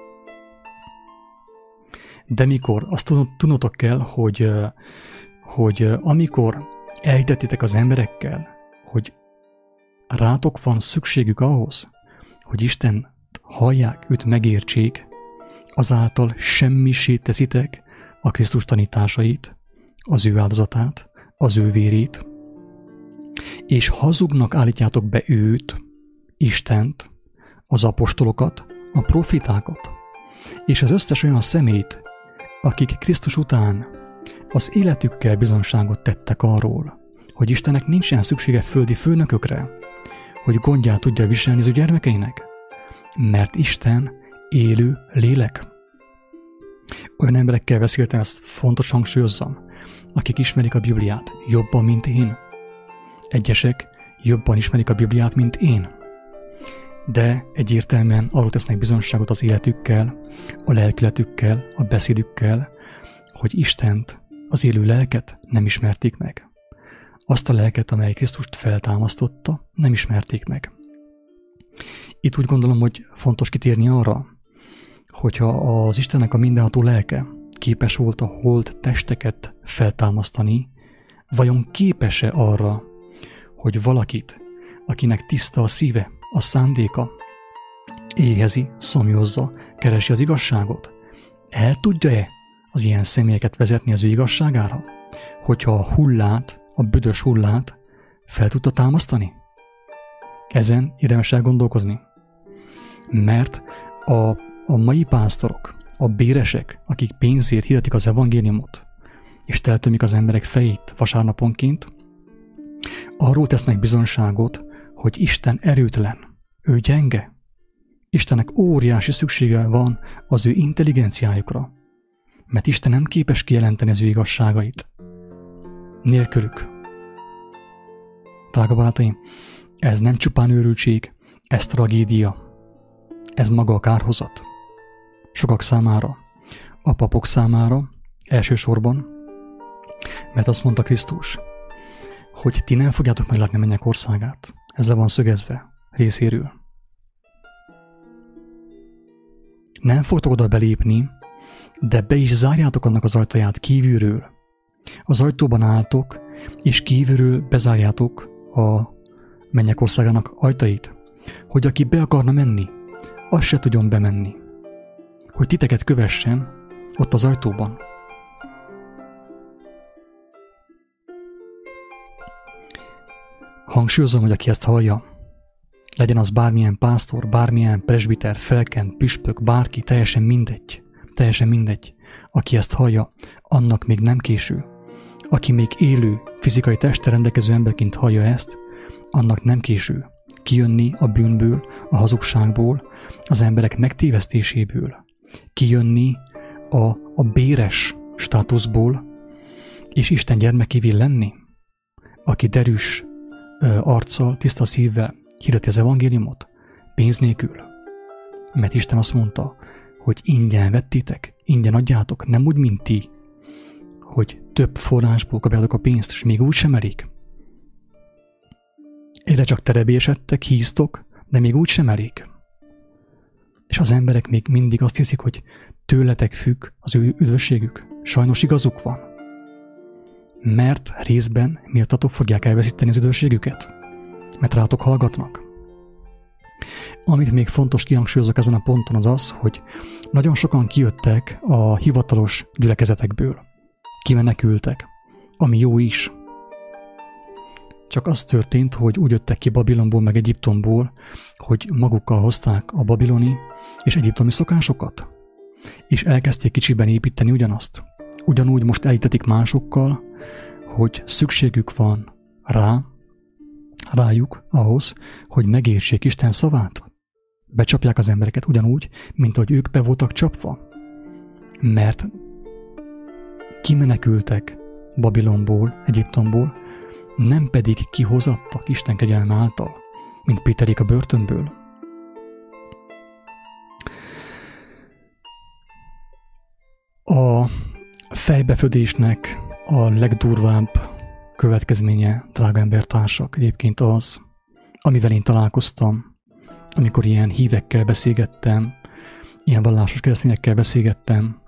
De mikor azt tudnotok kell, hogy, hogy amikor elhitettétek az emberekkel, hogy rátok van szükségük ahhoz, hogy Isten hallják, őt megértsék, azáltal semmisé teszitek a Krisztus tanításait, az ő áldozatát, az ő vérét, és hazugnak állítjátok be őt, Istent, az apostolokat, a profitákat, és az összes olyan szemét, akik Krisztus után az életükkel bizonságot tettek arról, hogy Istennek nincsen szüksége földi főnökökre, hogy gondját tudja viselni az ő gyermekeinek, mert Isten élő lélek. Olyan emberekkel beszéltem, ezt fontos hangsúlyozzam, akik ismerik a Bibliát jobban, mint én. Egyesek jobban ismerik a Bibliát, mint én. De egyértelműen arról tesznek bizonságot az életükkel, a lelkületükkel, a beszédükkel, hogy Istent, az élő lelket nem ismerték meg. Azt a lelket, amely Krisztust feltámasztotta, nem ismerték meg. Itt úgy gondolom, hogy fontos kitérni arra, hogyha az Istennek a mindenható lelke képes volt a hold testeket feltámasztani, vajon képes-e arra, hogy valakit, akinek tiszta a szíve, a szándéka, éhezi, szomjozza, keresi az igazságot, el tudja-e az ilyen személyeket vezetni az ő igazságára, hogyha a hullát, a büdös hullát fel tudta támasztani? Ezen érdemes elgondolkozni. Mert a a mai pásztorok, a béresek, akik pénzért hirdetik az evangéliumot, és teltömik az emberek fejét vasárnaponként, arról tesznek bizonságot, hogy Isten erőtlen, ő gyenge. Istennek óriási szüksége van az ő intelligenciájukra, mert Isten nem képes kijelenteni az ő igazságait. Nélkülük. Drága barátaim, Ez nem csupán őrültség, ez tragédia. Ez maga a kárhozat. Sokak számára, a papok számára elsősorban, mert azt mondta Krisztus, hogy ti nem fogjátok meglátni mennyek országát. Ez le van szögezve részéről. Nem fogtok oda belépni, de be is zárjátok annak az ajtaját kívülről. Az ajtóban álltok, és kívülről bezárjátok a mennyek országának ajtait, hogy aki be akarna menni, az se tudjon bemenni. Hogy titeket kövessen ott az ajtóban. Hangsúlyozom, hogy aki ezt hallja, legyen az bármilyen pásztor, bármilyen presbiter, felken, püspök, bárki, teljesen mindegy, teljesen mindegy. Aki ezt hallja, annak még nem késő. Aki még élő, fizikai testre rendelkező emberként hallja ezt, annak nem késő. Kijönni a bűnből, a hazugságból, az emberek megtévesztéséből. Kijönni a, a béres státuszból, és Isten gyermekévé lenni. Aki derűs arccal, tiszta szívvel hirdeti az evangéliumot, pénz nélkül. Mert Isten azt mondta, hogy ingyen vettétek, ingyen adjátok, nem úgy, mint ti, hogy több forrásból kapjátok a pénzt, és még úgy sem elég. Egyre csak terebésedtek, híztok, de még úgy sem elég. És az emberek még mindig azt hiszik, hogy tőletek függ az ő üdvösségük. Sajnos igazuk van. Mert részben miattatok fogják elveszíteni az üdvösségüket mert rátok hallgatnak. Amit még fontos kihangsúlyozok ezen a ponton az az, hogy nagyon sokan kijöttek a hivatalos gyülekezetekből. Kimenekültek, ami jó is. Csak az történt, hogy úgy jöttek ki Babilonból meg Egyiptomból, hogy magukkal hozták a babiloni és egyiptomi szokásokat, és elkezdték kicsiben építeni ugyanazt. Ugyanúgy most elítetik másokkal, hogy szükségük van rá, rájuk ahhoz, hogy megértsék Isten szavát. Becsapják az embereket ugyanúgy, mint ahogy ők be voltak csapva. Mert kimenekültek Babilonból, Egyiptomból, nem pedig kihozattak Isten kegyelme által, mint Péterik a börtönből. A fejbefödésnek a legdurvább következménye, drága embertársak, egyébként az, amivel én találkoztam, amikor ilyen hívekkel beszélgettem, ilyen vallásos keresztényekkel beszélgettem,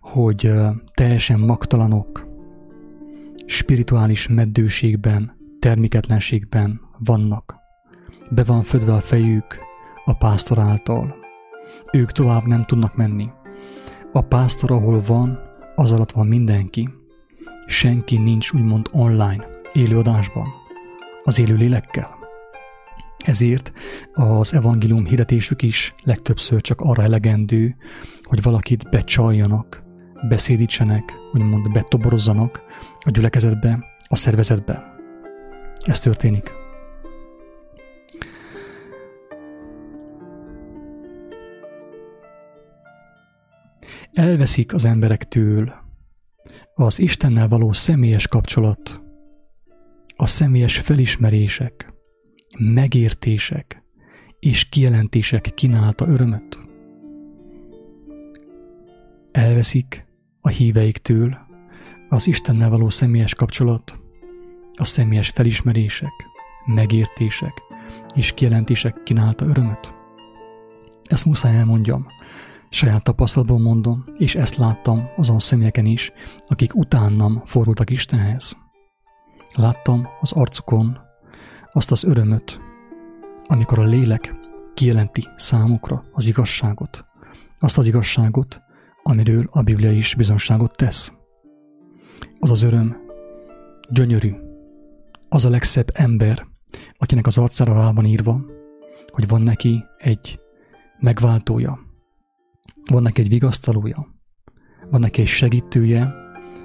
hogy teljesen magtalanok, spirituális meddőségben, terméketlenségben vannak. Be van födve a fejük a pásztor által. Ők tovább nem tudnak menni. A pásztor, ahol van, az alatt van mindenki senki nincs úgymond online, élőadásban, az élő lélekkel. Ezért az evangélium hirdetésük is legtöbbször csak arra elegendő, hogy valakit becsaljanak, beszédítsenek, úgymond betoborozzanak a gyülekezetbe, a szervezetbe. Ez történik. Elveszik az emberektől az Istennel való személyes kapcsolat, a személyes felismerések, megértések és kijelentések kínálta örömöt. Elveszik a híveiktől az Istennel való személyes kapcsolat, a személyes felismerések, megértések és kijelentések kínálta örömöt. Ezt muszáj elmondjam, Saját tapasztalatból mondom, és ezt láttam azon személyeken is, akik utánam fordultak Istenhez. Láttam az arcukon azt az örömöt, amikor a lélek kijelenti számukra az igazságot, azt az igazságot, amiről a Biblia is bizonságot tesz. Az az öröm gyönyörű, az a legszebb ember, akinek az arcára rá van írva, hogy van neki egy megváltója, van neki egy vigasztalója, van neki egy segítője,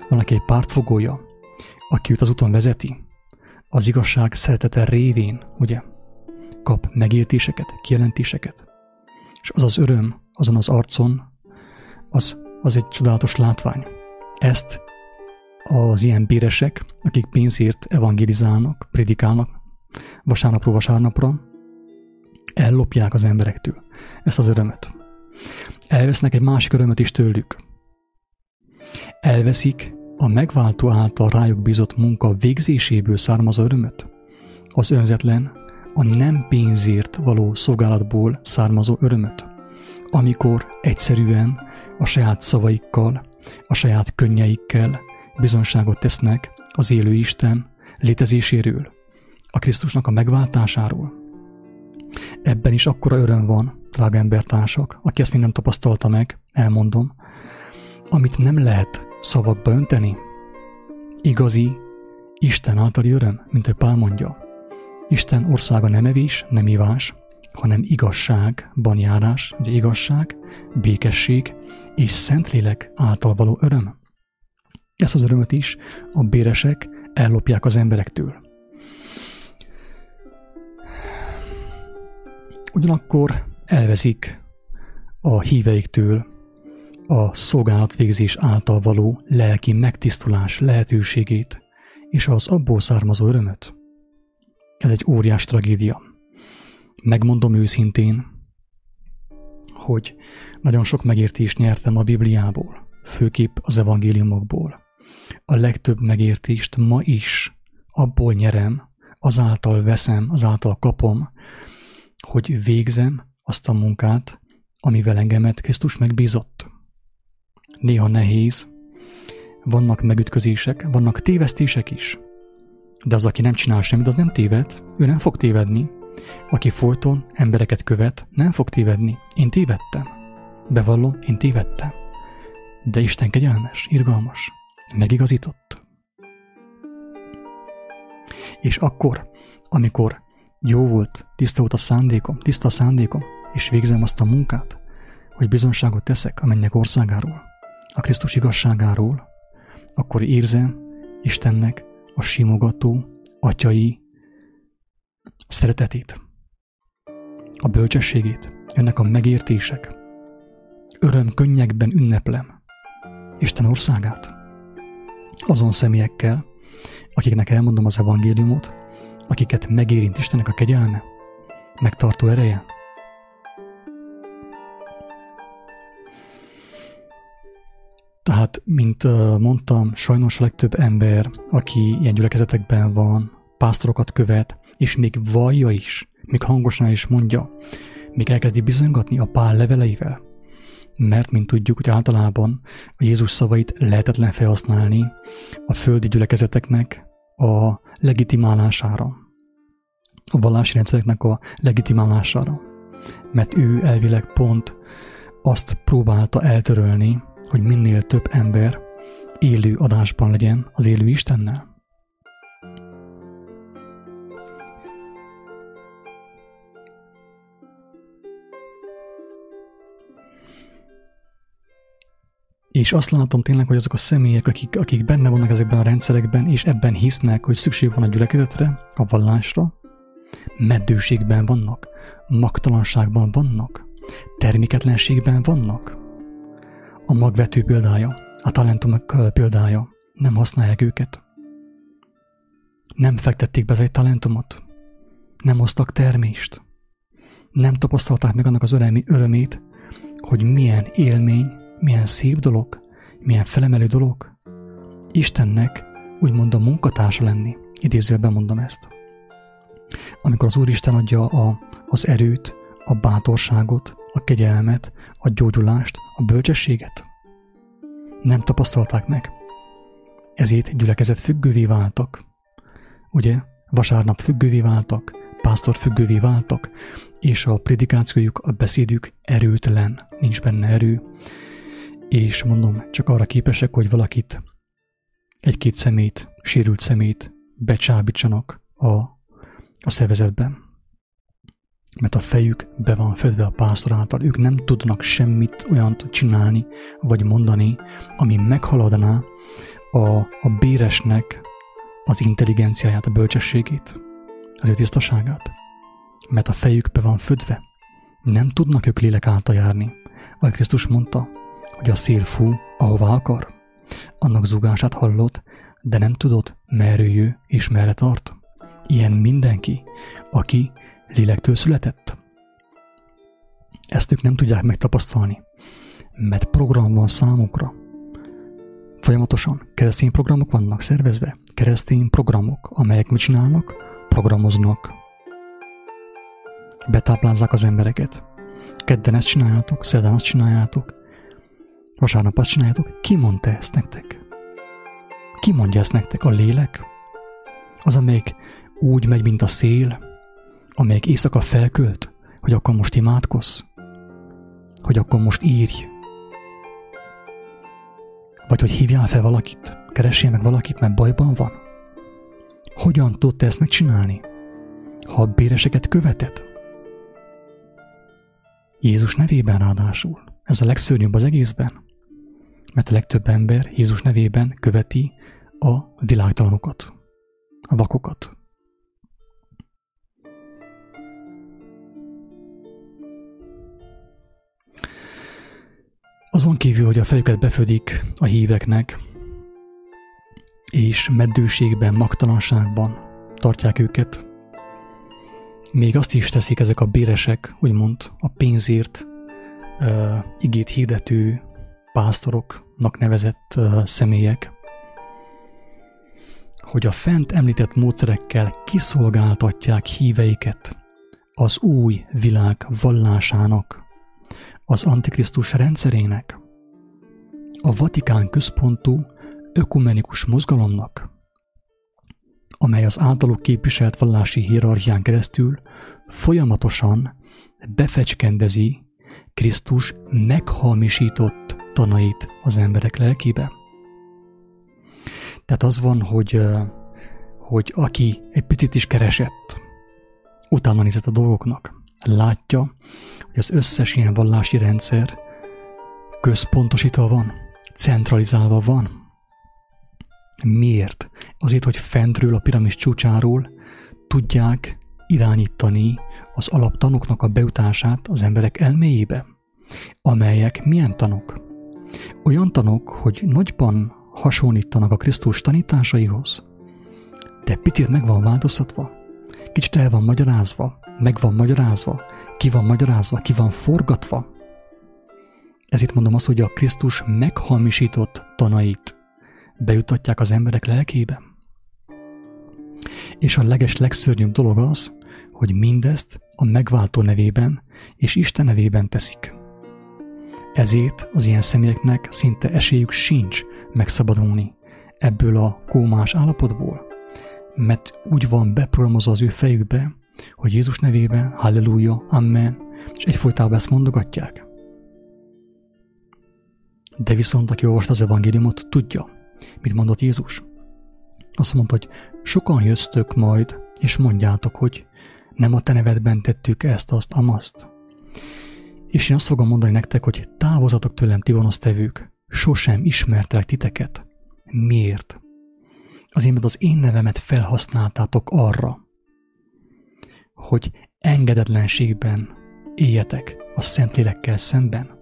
van neki egy pártfogója, aki őt az úton vezeti, az igazság szeretete révén, ugye, kap megértéseket, kijelentéseket. És az az öröm azon az arcon, az, az egy csodálatos látvány. Ezt az ilyen béresek, akik pénzért evangelizálnak, prédikálnak, vasárnapról vasárnapra, ellopják az emberektől ezt az örömöt. Elvesznek egy másik örömöt is tőlük. Elveszik a megváltó által rájuk bízott munka végzéséből származó örömöt. Az önzetlen, a nem pénzért való szolgálatból származó örömöt. Amikor egyszerűen a saját szavaikkal, a saját könnyeikkel bizonságot tesznek az élő Isten létezéséről, a Krisztusnak a megváltásáról. Ebben is akkora öröm van, drága embertársak, aki ezt még nem tapasztalta meg, elmondom, amit nem lehet szavakba önteni. Igazi, Isten általi öröm, mint ő Pál mondja. Isten országa nem evés, nem ivás, hanem igazságban járás, ugye igazság, békesség és szentlélek által való öröm. Ezt az örömöt is a béresek ellopják az emberektől. Ugyanakkor elveszik a híveiktől a szolgálatvégzés által való lelki megtisztulás lehetőségét és az abból származó örömöt. Ez egy óriás tragédia. Megmondom őszintén, hogy nagyon sok megértést nyertem a Bibliából, főképp az evangéliumokból. A legtöbb megértést ma is abból nyerem, azáltal veszem, azáltal kapom, hogy végzem azt a munkát, amivel engemet Krisztus megbízott. Néha nehéz, vannak megütközések, vannak tévesztések is, de az, aki nem csinál semmit, az nem téved, ő nem fog tévedni. Aki folyton embereket követ, nem fog tévedni. Én tévedtem. Bevallom, én tévedtem. De Isten kegyelmes, irgalmas, megigazított. És akkor, amikor jó volt, tiszta volt a szándékom, tiszta a szándékom, és végzem azt a munkát, hogy bizonságot teszek a mennyek országáról, a Krisztus igazságáról, akkor érzem Istennek a simogató atyai szeretetét, a bölcsességét, ennek a megértések. Öröm könnyekben ünneplem Isten országát. Azon személyekkel, akiknek elmondom az evangéliumot, akiket megérint Istennek a kegyelme, megtartó ereje. Tehát, mint mondtam, sajnos a legtöbb ember, aki ilyen gyülekezetekben van, pásztorokat követ, és még vallja is, még hangosan is mondja, még elkezdi bizonygatni a pál leveleivel. Mert, mint tudjuk, hogy általában a Jézus szavait lehetetlen felhasználni a földi gyülekezeteknek a legitimálására, a vallási rendszereknek a legitimálására. Mert ő elvileg pont azt próbálta eltörölni, hogy minél több ember élő adásban legyen az élő Istennel. És azt látom tényleg, hogy azok a személyek, akik, akik benne vannak ezekben a rendszerekben, és ebben hisznek, hogy szükség van a gyülekezetre, a vallásra, meddőségben vannak, magtalanságban vannak, terméketlenségben vannak. A magvető példája, a talentumok példája, nem használják őket. Nem fektették be egy talentumot, nem hoztak termést, nem tapasztalták meg annak az örömét, hogy milyen élmény, milyen szép dolog, milyen felemelő dolog Istennek úgymond a munkatársa lenni. Idézőben mondom ezt. Amikor az Úristen adja a, az erőt, a bátorságot, a kegyelmet, a gyógyulást, a bölcsességet. Nem tapasztalták meg. Ezért gyülekezet függővé váltak. Ugye? Vasárnap függővé váltak, pásztor függővé váltak, és a predikációjuk, a beszédük erőtlen, nincs benne erő, és mondom, csak arra képesek, hogy valakit, egy-két szemét, sérült szemét becsábítsanak a, a szervezetben. Mert a fejük be van fedve a pásztor által, ők nem tudnak semmit olyant csinálni, vagy mondani, ami meghaladná a, a béresnek az intelligenciáját, a bölcsességét, az ő tisztaságát. Mert a fejük be van födve. Nem tudnak ők lélek által járni. Ahogy Krisztus mondta, hogy a szél fú, ahová akar. Annak zugását hallott, de nem tudod, merre jő és merre tart. Ilyen mindenki, aki lélektől született. Ezt ők nem tudják megtapasztalni, mert program van számukra. Folyamatosan keresztény programok vannak szervezve, keresztény programok, amelyek mit csinálnak? Programoznak. Betáplázzák az embereket. Kedden ezt csináljátok, szerdán azt csináljátok, vasárnap azt csináljátok. Ki mondta ezt nektek? Ki mondja ezt nektek? A lélek? Az, amelyik úgy megy, mint a szél, amelyik éjszaka felkölt, hogy akkor most imádkozz, hogy akkor most írj, vagy hogy hívjál fel valakit, keressél meg valakit, mert bajban van. Hogyan tudod ezt megcsinálni? Ha a béreseket követed? Jézus nevében ráadásul. Ez a legszörnyűbb az egészben. Mert a legtöbb ember Jézus nevében követi a világtalanokat, a vakokat. Azon kívül, hogy a fejüket befödik a híveknek, és meddőségben, magtalanságban tartják őket, még azt is teszik ezek a béresek, úgymond a pénzért uh, igét hirdető pásztoroknak nevezett személyek, hogy a fent említett módszerekkel kiszolgáltatják híveiket az új világ vallásának, az Antikrisztus rendszerének, a Vatikán központú ökumenikus mozgalomnak, amely az általuk képviselt vallási hierarchián keresztül folyamatosan befecskendezi Krisztus meghamisított tanait az emberek lelkébe. Tehát az van, hogy, hogy aki egy picit is keresett, utána nézett a dolgoknak, látja, hogy az összes ilyen vallási rendszer központosítva van, centralizálva van. Miért? Azért, hogy fentről a piramis csúcsáról tudják irányítani az alaptanoknak a beutását az emberek elméjébe. Amelyek milyen tanok? Olyan tanok, hogy nagyban hasonlítanak a Krisztus tanításaihoz, de picit meg van változtatva, kicsit el van magyarázva, meg van magyarázva, ki van magyarázva, ki van forgatva. Ez itt mondom azt, hogy a Krisztus meghamisított tanait bejutatják az emberek lelkébe. És a leges legszörnyűbb dolog az, hogy mindezt a megváltó nevében és Isten nevében teszik. Ezért az ilyen személyeknek szinte esélyük sincs megszabadulni ebből a kómás állapotból, mert úgy van beprogramozva az ő fejükbe, hogy Jézus nevében, halleluja, amen, és egyfolytában ezt mondogatják. De viszont, aki olvasta az evangéliumot, tudja, mit mondott Jézus. Azt mondta, hogy sokan jöztök majd, és mondjátok, hogy nem a te nevedben tettük ezt, azt, amazt. És én azt fogom mondani nektek, hogy távozatok tőlem ti gonosztevők, sosem ismertelek titeket. Miért? Azért, mert az én nevemet felhasználtátok arra, hogy engedetlenségben éljetek a Szentlélekkel szemben,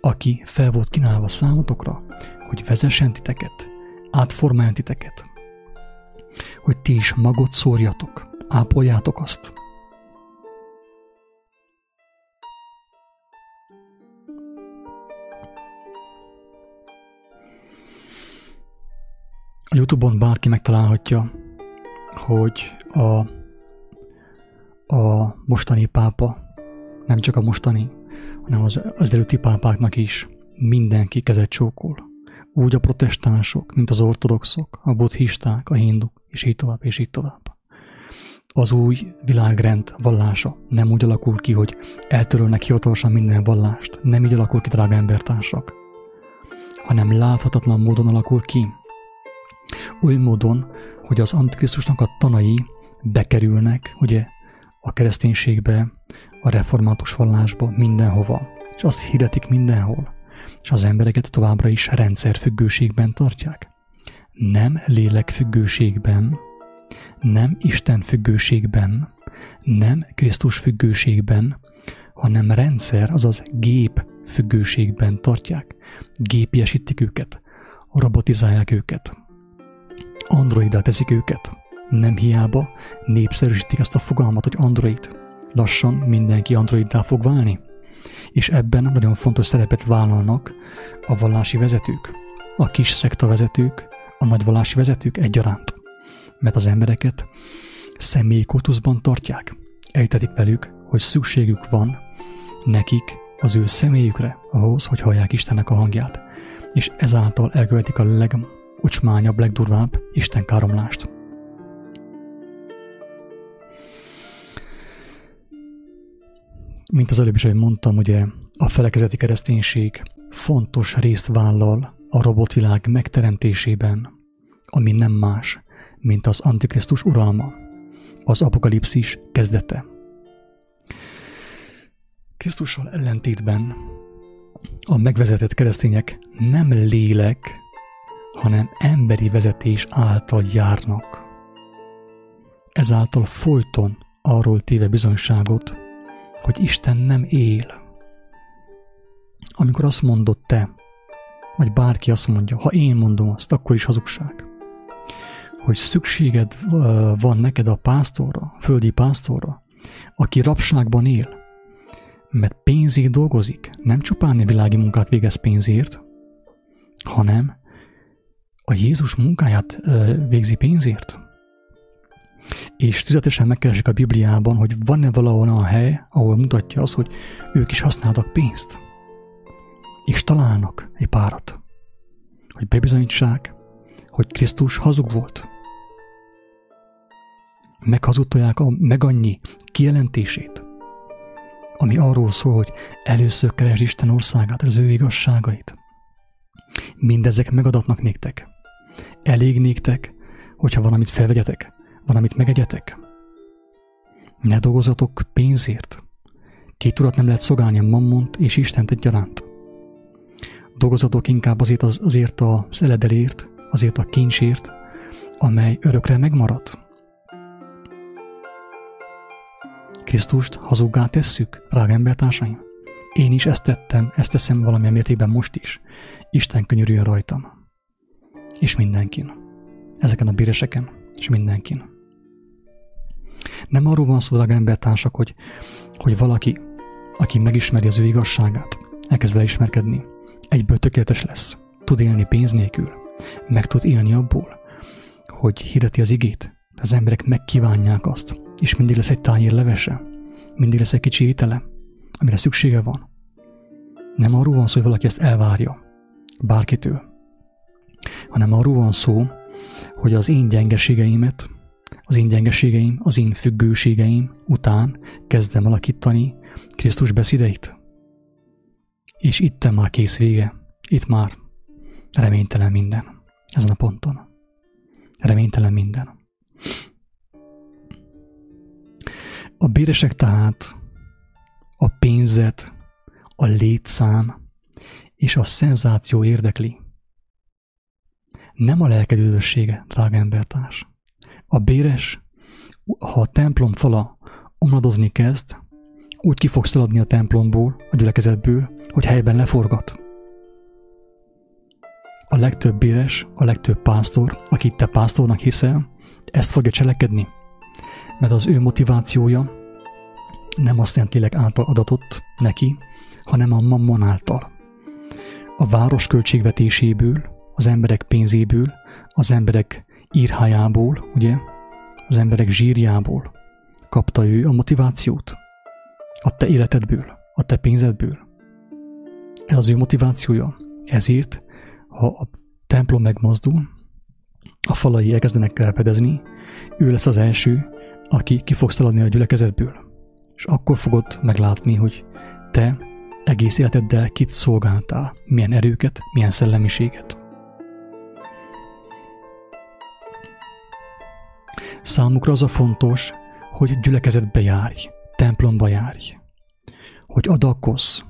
aki fel volt kínálva számotokra, hogy vezessen titeket, átformáljon titeket, hogy ti is magot szórjatok, ápoljátok azt. A Youtube-on bárki megtalálhatja, hogy a a mostani pápa, nem csak a mostani, hanem az, az előtti pápáknak is mindenki kezet csókol. Úgy a protestánsok, mint az ortodoxok, a buddhisták, a hinduk, és így tovább, és így tovább. Az új világrend vallása nem úgy alakul ki, hogy eltörölnek hivatalosan minden vallást, nem így alakul ki, drága embertársak, hanem láthatatlan módon alakul ki. Oly módon, hogy az Antikrisztusnak a tanai bekerülnek, ugye a kereszténységbe, a református vallásba, mindenhova, és azt hirdetik mindenhol, és az embereket továbbra is rendszerfüggőségben tartják. Nem lélekfüggőségben, nem Isten függőségben, nem Krisztus függőségben, hanem rendszer, azaz gép függőségben tartják. Gépiesítik őket, robotizálják őket, androidá teszik őket, Nem hiába népszerűsítik ezt a fogalmat, hogy Android. Lassan mindenki Androiddá fog válni. És ebben nagyon fontos szerepet vállalnak a vallási vezetők, a kis szekta vezetők, a nagy vallási vezetők egyaránt. Mert az embereket személyi kultuszban tartják. Ejtetik velük, hogy szükségük van nekik az ő személyükre ahhoz, hogy hallják Istennek a hangját, és ezáltal elkövetik a legocsmányabb, legdurvább Isten káromlást. Mint az előbb is, ahogy mondtam, ugye a felekezeti kereszténység fontos részt vállal a robotvilág megteremtésében, ami nem más, mint az Antikrisztus uralma, az apokalipszis kezdete. Krisztussal ellentétben a megvezetett keresztények nem lélek, hanem emberi vezetés által járnak. Ezáltal folyton arról téve bizonyságot, hogy Isten nem él. Amikor azt mondod te, vagy bárki azt mondja, ha én mondom azt, akkor is hazugság. Hogy szükséged van neked a pásztorra, földi pásztorra, aki rabságban él, mert pénzért dolgozik, nem csupán a világi munkát végez pénzért, hanem a Jézus munkáját végzi pénzért. És tüzetesen megkeresik a Bibliában, hogy van-e valahol a hely, ahol mutatja azt, hogy ők is használtak pénzt. És találnak egy párat, hogy bebizonyítsák, hogy Krisztus hazug volt. Meghazudtolják a meg annyi kijelentését, ami arról szól, hogy először keres Isten országát, az ő igazságait. Mindezek megadatnak néktek. Elég néktek, hogyha valamit felvegyetek, valamit megegyetek. Ne dolgozatok pénzért. Két urat nem lehet szolgálni a mammont és Istent egyaránt. Dolgozatok inkább azért, az, azért az eledelért, azért a kincsért, amely örökre megmarad. Krisztust hazuggá tesszük, drága embertársaim? Én is ezt tettem, ezt teszem valamilyen mértékben most is. Isten könyörüljön rajtam. És mindenkin. Ezeken a bíreseken, és mindenkin. Nem arról van szó, drága embertársak, hogy, hogy valaki, aki megismeri az ő igazságát, elkezd vele ismerkedni, egyből tökéletes lesz, tud élni pénz nélkül, meg tud élni abból, hogy hirdeti az igét, az emberek megkívánják azt, és mindig lesz egy tányér levese, mindig lesz egy kicsi étele, amire szüksége van. Nem arról van szó, hogy valaki ezt elvárja. Bárkitől, hanem arról van szó, hogy az én gyengeségeimet, az én gyengeségeim, az én függőségeim után kezdem alakítani Krisztus beszédeit. És itt már kész vége, itt már reménytelen minden, ezen a ponton. Reménytelen minden. A béresek tehát a pénzet, a létszám és a szenzáció érdekli. Nem a lelkedődössége, drága embertárs. A béres, ha a templom fala omladozni kezd, úgy ki fog szaladni a templomból, a gyülekezetből, hogy helyben leforgat. A legtöbb béres, a legtöbb pásztor, akit te pásztornak hiszel, ezt fogja cselekedni – mert az ő motivációja nem a Szentélek által adatott neki, hanem a mammon által. A város költségvetéséből, az emberek pénzéből, az emberek írhájából, ugye, az emberek zsírjából kapta ő a motivációt. A te életedből, a te pénzedből. Ez az ő motivációja. Ezért, ha a templom megmozdul, a falai elkezdenek kelepedezni, ő lesz az első, aki ki fogsz taladni a gyülekezetből. És akkor fogod meglátni, hogy te egész életeddel kit szolgáltál, milyen erőket, milyen szellemiséget. Számukra az a fontos, hogy gyülekezetbe járj, templomba járj, hogy adakozz,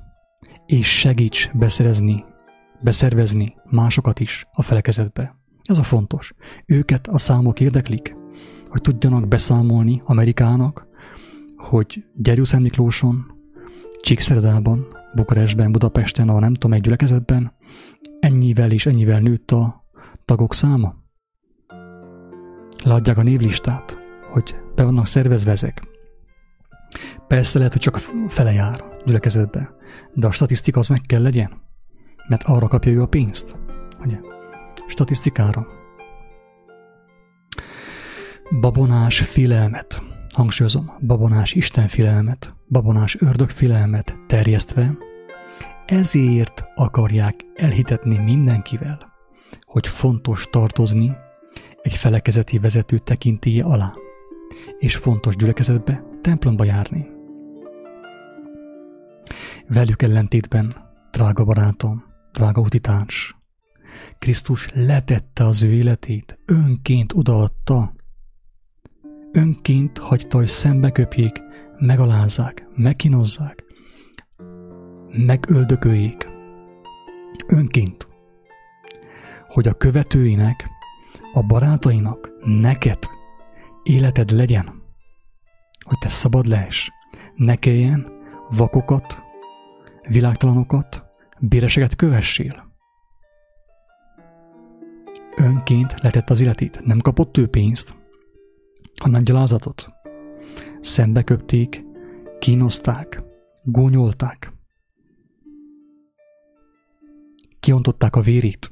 és segíts beszerezni, beszervezni másokat is a felekezetbe. Ez a fontos. Őket a számok érdeklik, hogy tudjanak beszámolni Amerikának, hogy Gyergyószent Miklóson, Csíkszeredában, Bukarestben, Budapesten, a nem tudom, egy gyülekezetben ennyivel és ennyivel nőtt a tagok száma. Leadják a névlistát, hogy be vannak szervezve ezek. Persze lehet, hogy csak a fele jár gyülekezetbe, de a statisztika az meg kell legyen, mert arra kapja ő a pénzt. Ugye? Statisztikára. Babonás félelmet, hangsúlyozom, babonás istenfélelmet, babonás ördögfélelmet terjesztve, ezért akarják elhitetni mindenkivel, hogy fontos tartozni egy felekezeti vezető tekintélye alá, és fontos gyülekezetbe, templomba járni. Velük ellentétben, drága barátom, drága utitárs, Krisztus letette az ő életét, önként odaadta, önként hagyta, hogy szembe köpjék, megalázzák, megkinozzák, megöldököljék, önként, hogy a követőinek, a barátainak, neked életed legyen, hogy te szabad lehess, ne kelljen vakokat, világtalanokat, béreseget kövessél. Önként letett az életét, nem kapott ő pénzt, hanem gyalázatot. Szembe köpték, kínozták, gúnyolták. Kiontották a vérét.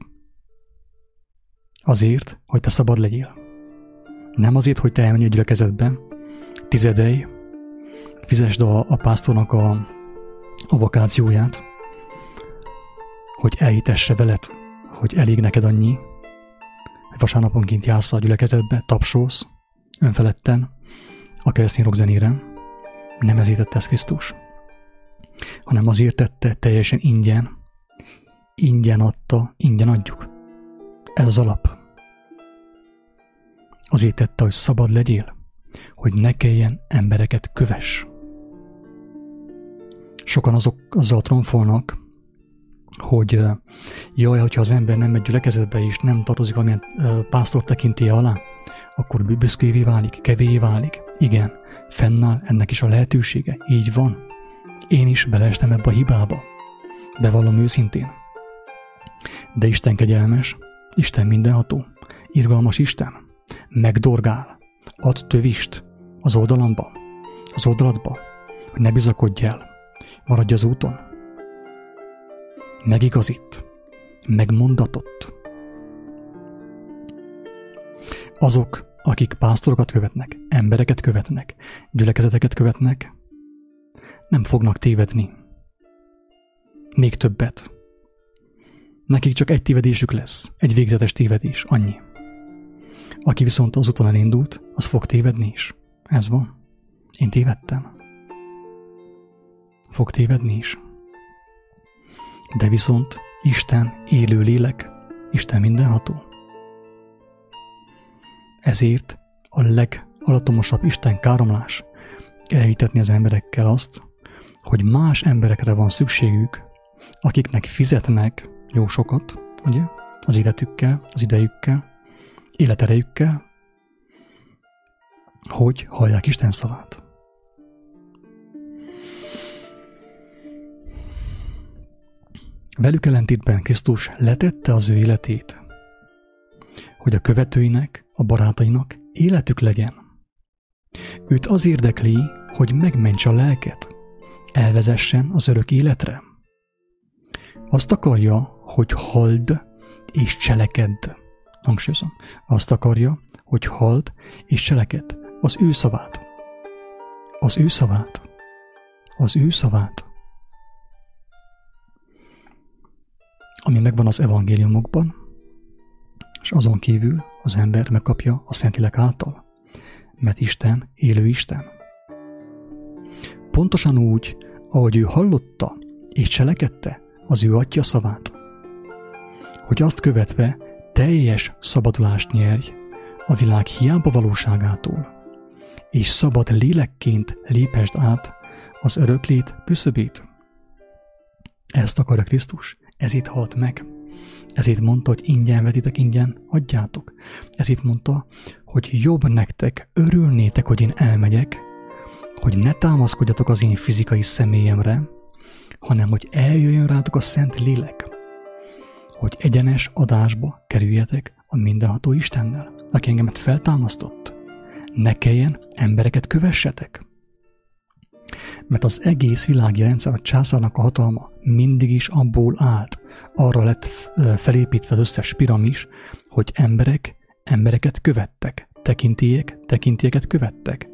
Azért, hogy te szabad legyél. Nem azért, hogy te elmenj a gyülekezetbe, tizedej, fizesd a, a pásztornak a, a vakációját, hogy elhitesse veled, hogy elég neked annyi, hogy vasárnaponként jársz a gyülekezetbe, tapsolsz, önfeledten, a keresztény rockzenére. Nem ezért tette ezt Krisztus, hanem azért tette teljesen ingyen, ingyen adta, ingyen adjuk. Ez az alap. Azért tette, hogy szabad legyél, hogy ne kelljen embereket köves. Sokan azok azzal tromfolnak, hogy jaj, hogyha az ember nem megy gyülekezetbe és nem tartozik valamilyen pásztor tekintélye alá, akkor büszkévé válik, kevévé válik. Igen, fennáll ennek is a lehetősége. Így van. Én is beleestem ebbe a hibába. Bevallom őszintén. De Isten kegyelmes, Isten mindenható, irgalmas Isten, megdorgál, ad tövist az oldalamba, az oldaladba, hogy ne bizakodj el, maradj az úton. Megigazít, megmondatott. Azok, akik pásztorokat követnek, embereket követnek, gyülekezeteket követnek, nem fognak tévedni. Még többet. Nekik csak egy tévedésük lesz, egy végzetes tévedés, annyi. Aki viszont az úton elindult, az fog tévedni is. Ez van. Én tévedtem. Fog tévedni is. De viszont Isten élő lélek, Isten mindenható. Ezért a legalatomosabb Isten káromlás elhitetni az emberekkel azt, hogy más emberekre van szükségük, akiknek fizetnek jó sokat, ugye, az életükkel, az idejükkel, életerejükkel, hogy hallják Isten szavát. Velük ellentétben Krisztus letette az ő életét, hogy a követőinek, a barátainak életük legyen. Őt az érdekli, hogy megmentse a lelket, elvezessen az örök életre. Azt akarja, hogy hald és cselekedd. Hangsúlyozom. Azt akarja, hogy hald és cselekedd az ő szavát. Az ő szavát. Az ő szavát. Ami megvan az evangéliumokban, és azon kívül az ember megkapja a Szentlélek által, mert Isten élő Isten. Pontosan úgy, ahogy ő hallotta és cselekedte az ő atya szavát, hogy azt követve teljes szabadulást nyerj a világ hiába valóságától, és szabad lélekként lépesd át az öröklét küszöbét. Ezt akarja Krisztus, ezért halt meg. Ezért mondta, hogy ingyen vetitek, ingyen adjátok. Ezért mondta, hogy jobb nektek, örülnétek, hogy én elmegyek, hogy ne támaszkodjatok az én fizikai személyemre, hanem hogy eljöjjön rátok a Szent Lélek, hogy egyenes adásba kerüljetek a mindenható Istennel. aki engemet feltámasztott, ne kelljen embereket kövessetek. Mert az egész világi rendszer, a császárnak a hatalma mindig is abból állt, arra lett felépítve az összes piramis, hogy emberek embereket követtek, tekintélyek tekintélyeket követtek.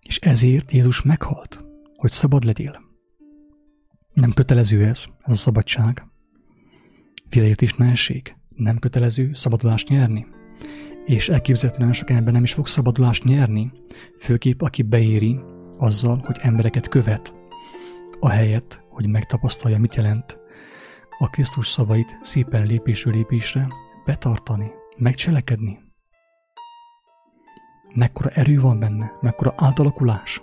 És ezért Jézus meghalt, hogy szabad legyél. Nem kötelező ez, ez a szabadság. Félreértéstelenség. Nem kötelező szabadulást nyerni. És elképzelhetően sok ember nem is fog szabadulást nyerni, főképp aki beéri azzal, hogy embereket követ, a helyet, hogy megtapasztalja, mit jelent a Krisztus szavait szépen lépésről lépésre betartani, megcselekedni. Mekkora erő van benne, mekkora átalakulás.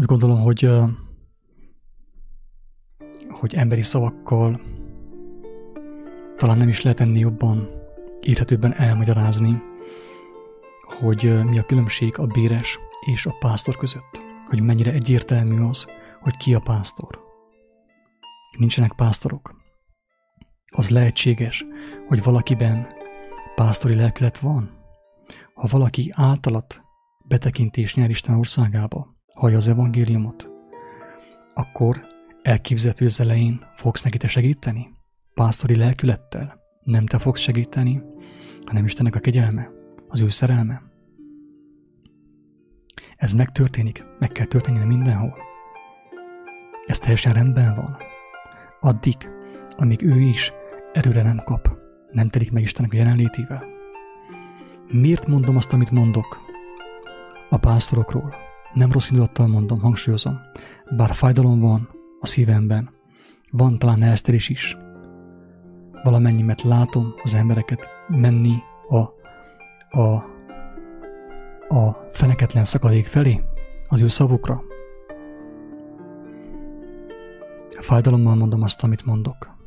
Úgy gondolom, hogy, hogy emberi szavakkal talán nem is lehet enni jobban, érhetőbben elmagyarázni, hogy mi a különbség a béres és a pásztor között. Hogy mennyire egyértelmű az, hogy ki a pásztor. Nincsenek pásztorok. Az lehetséges, hogy valakiben pásztori lelkület van. Ha valaki általat betekintés nyer Isten országába, hallja az evangéliumot, akkor elképzelhető az elején fogsz neki te segíteni? Pásztori lelkülettel? Nem te fogsz segíteni, hanem Istennek a kegyelme, az ő szerelme. Ez megtörténik, meg kell történni mindenhol. Ez teljesen rendben van. Addig, amíg ő is erőre nem kap, nem telik meg Istennek a jelenlétével. Miért mondom azt, amit mondok a pásztorokról? Nem rossz indulattal mondom, hangsúlyozom. Bár fájdalom van a szívemben, van talán elszterés is. Valamennyi, mert látom az embereket menni a, a, a feneketlen szakadék felé, az ő szavukra. Fájdalommal mondom azt, amit mondok.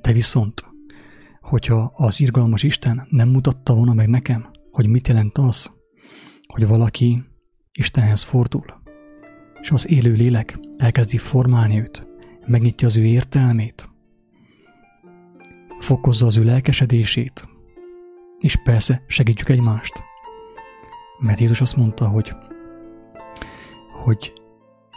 De viszont, hogyha az irgalmas Isten nem mutatta volna meg nekem, hogy mit jelent az, hogy valaki Istenhez fordul, és az élő lélek elkezdi formálni őt, megnyitja az ő értelmét, fokozza az ő lelkesedését, és persze segítjük egymást. Mert Jézus azt mondta, hogy, hogy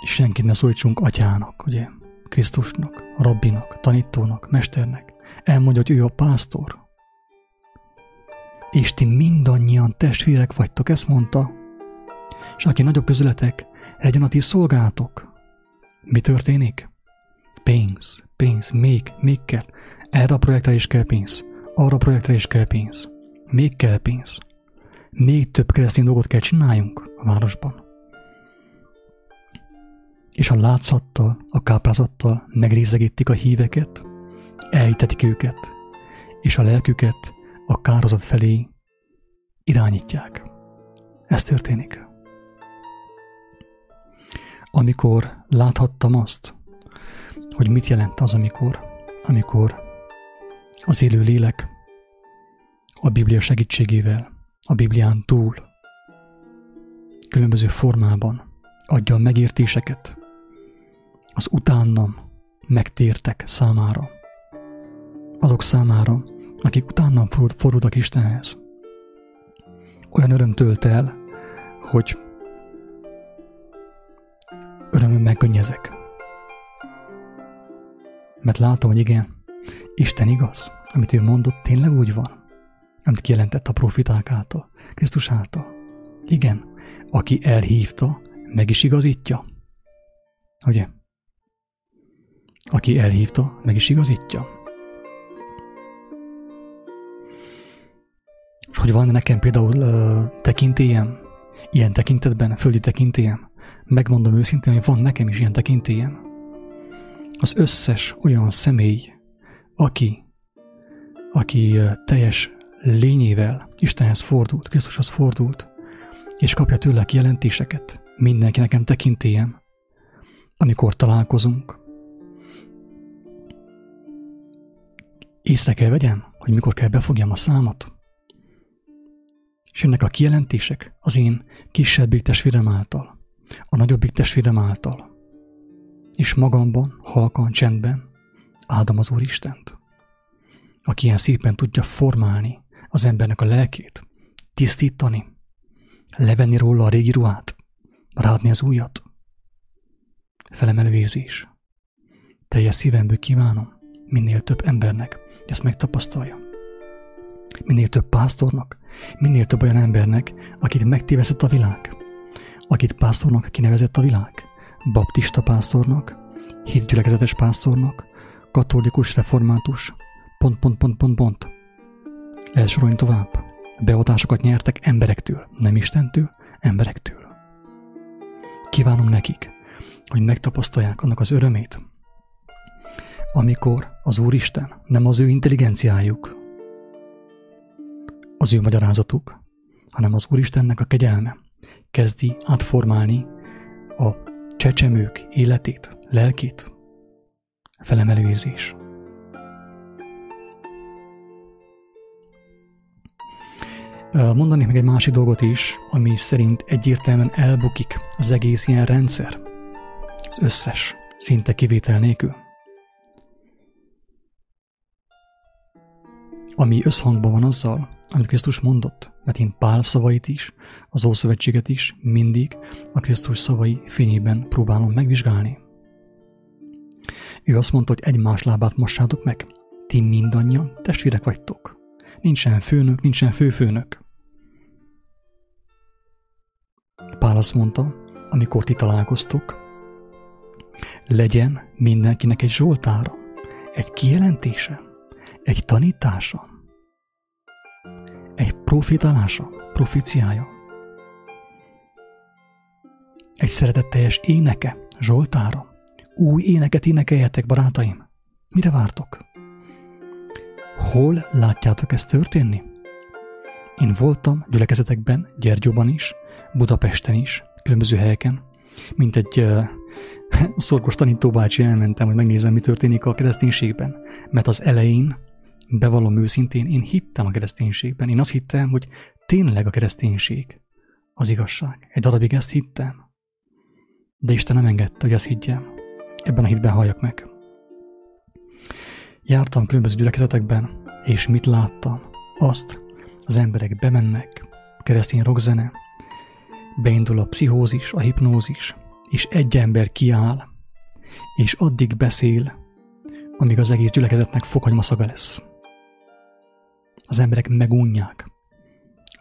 senkit ne szólítsunk atyának, ugye, Krisztusnak, rabbinak, tanítónak, mesternek. Elmondja, hogy ő a pásztor, és ti mindannyian testvérek vagytok, ezt mondta. És aki nagyobb közületek, legyen a ti szolgálatok. Mi történik? Pénz, pénz, még, még kell. Erre a projektre is kell pénz. Arra a projektre is kell pénz. Még kell pénz. Még több keresztény dolgot kell csináljunk a városban. És a látszattal, a káprázattal megrézegítik a híveket, elhitetik őket, és a lelküket a kározat felé irányítják. Ez történik. Amikor láthattam azt, hogy mit jelent az, amikor, amikor az élő lélek a Biblia segítségével, a Biblián túl, különböző formában adja a megértéseket az utánam megtértek számára, azok számára, akik utána fordultak Istenhez. Olyan öröm tölt el, hogy örömön megkönnyezek. Mert látom, hogy igen, Isten igaz, amit ő mondott, tényleg úgy van, amit kijelentett a profiták által, Krisztus által. Igen, aki elhívta, meg is igazítja. Ugye? Aki elhívta, meg is igazítja. És hogy van nekem például uh, tekintélyem, ilyen tekintetben, földi tekintélyem, megmondom őszintén, hogy van nekem is ilyen tekintélyem. Az összes olyan személy, aki, aki teljes lényével Istenhez fordult, Krisztushoz fordult, és kapja tőle kijelentéseket, mindenki nekem tekintélyem, amikor találkozunk, észre kell vegyem, hogy mikor kell befogjam a számot. És jönnek a kijelentések az én kisebbik testvérem által, a nagyobbik testvérem által. És magamban, halkan, csendben áldom az Úr Istent, aki ilyen szépen tudja formálni az embernek a lelkét, tisztítani, levenni róla a régi ruhát, ráadni az újat. Felemelő érzés. Teljes szívemből kívánom minél több embernek, hogy ezt megtapasztalja. Minél több pásztornak, minél több olyan embernek, akit megtéveszett a világ, akit pásztornak kinevezett a világ, baptista pásztornak, hitgyülekezetes pásztornak, katolikus, református, pont, pont, pont, pont, pont. Lehet sorolni tovább. Beadásokat nyertek emberektől, nem Istentől, emberektől. Kívánom nekik, hogy megtapasztalják annak az örömét, amikor az Úristen nem az ő intelligenciájuk, az ő magyarázatuk, hanem az Úristennek a kegyelme kezdi átformálni a csecsemők életét, lelkét, felemelő érzés. Mondanék meg egy másik dolgot is, ami szerint egyértelműen elbukik az egész ilyen rendszer. Az összes, szinte kivétel nélkül. Ami összhangban van azzal, amit Krisztus mondott, mert én Pál szavait is, az Ószövetséget is mindig a Krisztus szavai fényében próbálom megvizsgálni. Ő azt mondta, hogy egymás lábát mossátok meg. Ti mindannyian testvérek vagytok. Nincsen főnök, nincsen főfőnök. Pál azt mondta, amikor ti találkoztok, legyen mindenkinek egy zsoltára, egy kijelentése, egy tanítása, egy profétálása, proficiája, egy szeretetteljes éneke, zsoltára, új éneket énekeljetek, barátaim. Mire vártok? Hol látjátok ezt történni? Én voltam gyülekezetekben, Gyergyóban is, Budapesten is, különböző helyeken, mint egy uh, szorgos tanítóbácsi elmentem, hogy megnézem, mi történik a kereszténységben. Mert az elején, bevallom őszintén, én hittem a kereszténységben. Én azt hittem, hogy tényleg a kereszténység az igazság. Egy darabig ezt hittem. De Isten nem engedte, hogy ezt higgyem. Ebben a hitben halljak meg. Jártam különböző gyülekezetekben, és mit láttam? Azt, az emberek bemennek, a keresztény rockzene, beindul a pszichózis, a hipnózis, és egy ember kiáll, és addig beszél, amíg az egész gyülekezetnek fokhagyma szaga lesz. Az emberek megunják.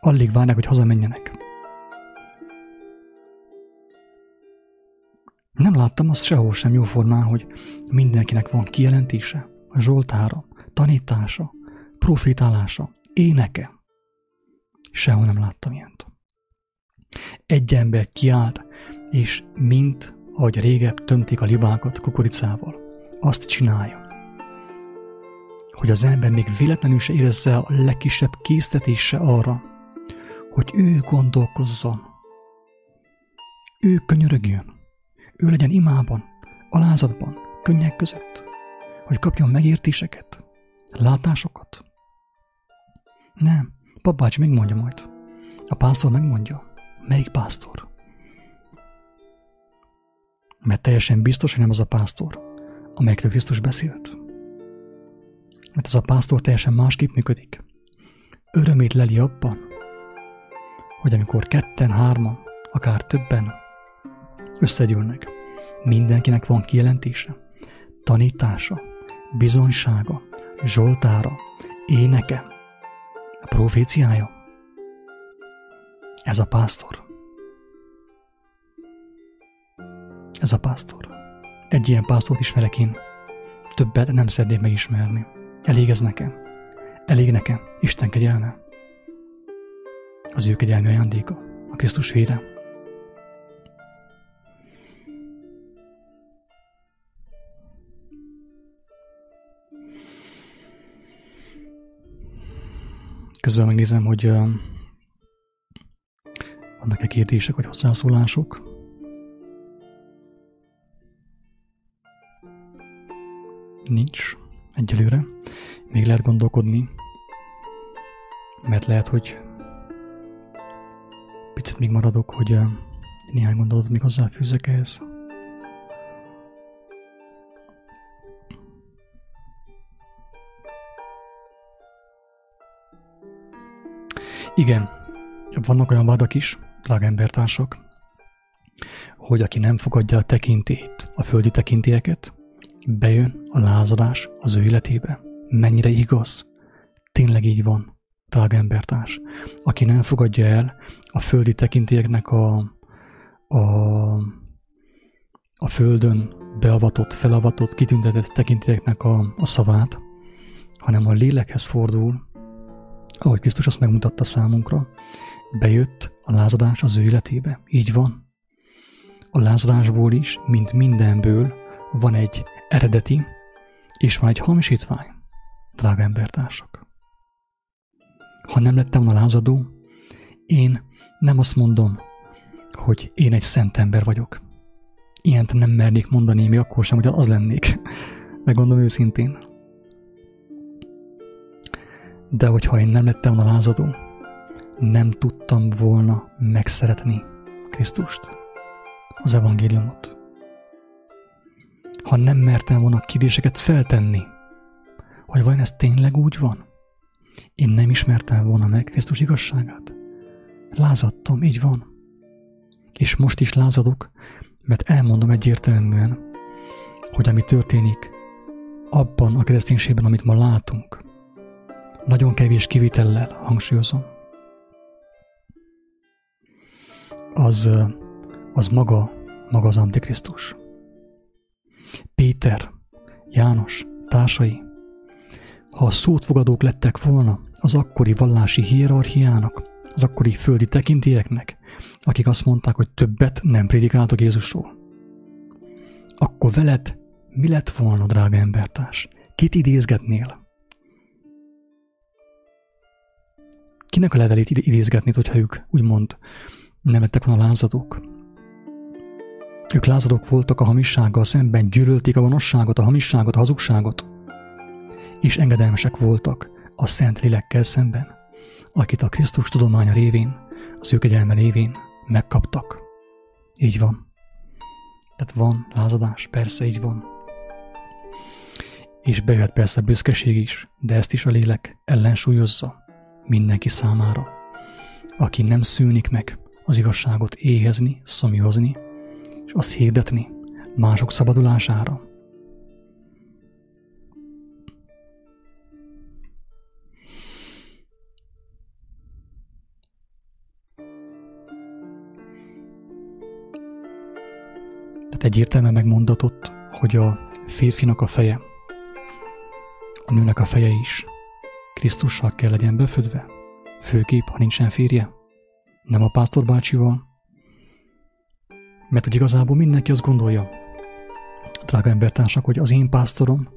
Alig várnak, hogy hazamenjenek. Nem láttam azt sehol sem jóformán, hogy mindenkinek van kijelentése, zsoltára, tanítása, profitálása, éneke. Sehol nem láttam ilyent. Egy ember kiállt, és mint ahogy régebb tömték a libákat kukoricával, azt csinálja, hogy az ember még véletlenül se érezze a legkisebb késztetése arra, hogy ő gondolkozzon, ő könyörögjön, ő legyen imában, alázatban, könnyek között, hogy kapjon megértéseket, látásokat. Nem, papács megmondja majd. A pásztor megmondja. Melyik pásztor? Mert teljesen biztos, hogy nem az a pásztor, amelyekről Krisztus beszélt. Mert az a pásztor teljesen másképp működik. Örömét leli abban, hogy amikor ketten, hárman, akár többen összegyűlnek, mindenkinek van kijelentése, tanítása, bizonysága, zsoltára, éneke, a proféciája. Ez a pásztor. Ez a pásztor. Egy ilyen pásztort ismerek én. Többet nem szeretném megismerni. Elég ez nekem. Elég nekem. Isten kegyelme. Az ő kegyelmi ajándéka. A Krisztus vére. Közben megnézem, hogy vannak-e kérdések vagy hozzászólások. Nincs egyelőre. Még lehet gondolkodni, mert lehet, hogy picit még maradok, hogy néhány gondolatot még hozzáfűzzek ehhez. Igen, vannak olyan vádak is, drága embertársak, hogy aki nem fogadja a tekintét, a földi tekintélyeket, bejön a lázadás az ő életébe. Mennyire igaz? Tényleg így van, drága embertárs. Aki nem fogadja el a földi tekintélyeknek a, a, a földön beavatott, felavatott, kitüntetett tekintélyeknek a, a szavát, hanem a lélekhez fordul, ahogy Krisztus azt megmutatta számunkra, bejött a lázadás az ő életébe. Így van. A lázadásból is, mint mindenből, van egy eredeti, és van egy hamisítvány, drága embertársak. Ha nem lettem a lázadó, én nem azt mondom, hogy én egy szent ember vagyok. Ilyent nem mernék mondani, még akkor sem, hogy az lennék. Megmondom őszintén. De hogyha én nem lettem a lázadó, nem tudtam volna megszeretni Krisztust, az evangéliumot. Ha nem mertem volna kérdéseket feltenni, hogy vajon ez tényleg úgy van, én nem ismertem volna meg Krisztus igazságát. Lázadtam, így van. És most is lázadok, mert elmondom egyértelműen, hogy ami történik abban a kereszténységben, amit ma látunk, nagyon kevés kivitellel hangsúlyozom. Az, az maga, maga az Antikrisztus. Péter, János, társai, ha a szót fogadók lettek volna az akkori vallási hierarchiának, az akkori földi tekintélyeknek, akik azt mondták, hogy többet nem prédikáltok Jézusról, akkor veled mi lett volna, drága embertárs? Kit idézgetnél? kinek a levelét idézgetni, hogyha ők úgymond nem lettek volna lázadók. Ők lázadók voltak a hamissággal szemben, gyűlölték a gonoszságot, a hamisságot, a hazugságot, és engedelmesek voltak a Szent Lélekkel szemben, akit a Krisztus tudománya révén, az ő kegyelme révén megkaptak. Így van. Tehát van lázadás, persze így van. És bejöhet persze büszkeség is, de ezt is a lélek ellensúlyozza mindenki számára, aki nem szűnik meg az igazságot éhezni, szomjozni, és azt hirdetni mások szabadulására. Egyértelműen megmondatott, hogy a férfinak a feje, a nőnek a feje is Krisztussal kell legyen befödve, főképp, ha nincsen férje, nem a pásztor bácsival, mert hogy igazából mindenki azt gondolja, drága embertársak, hogy az én pásztorom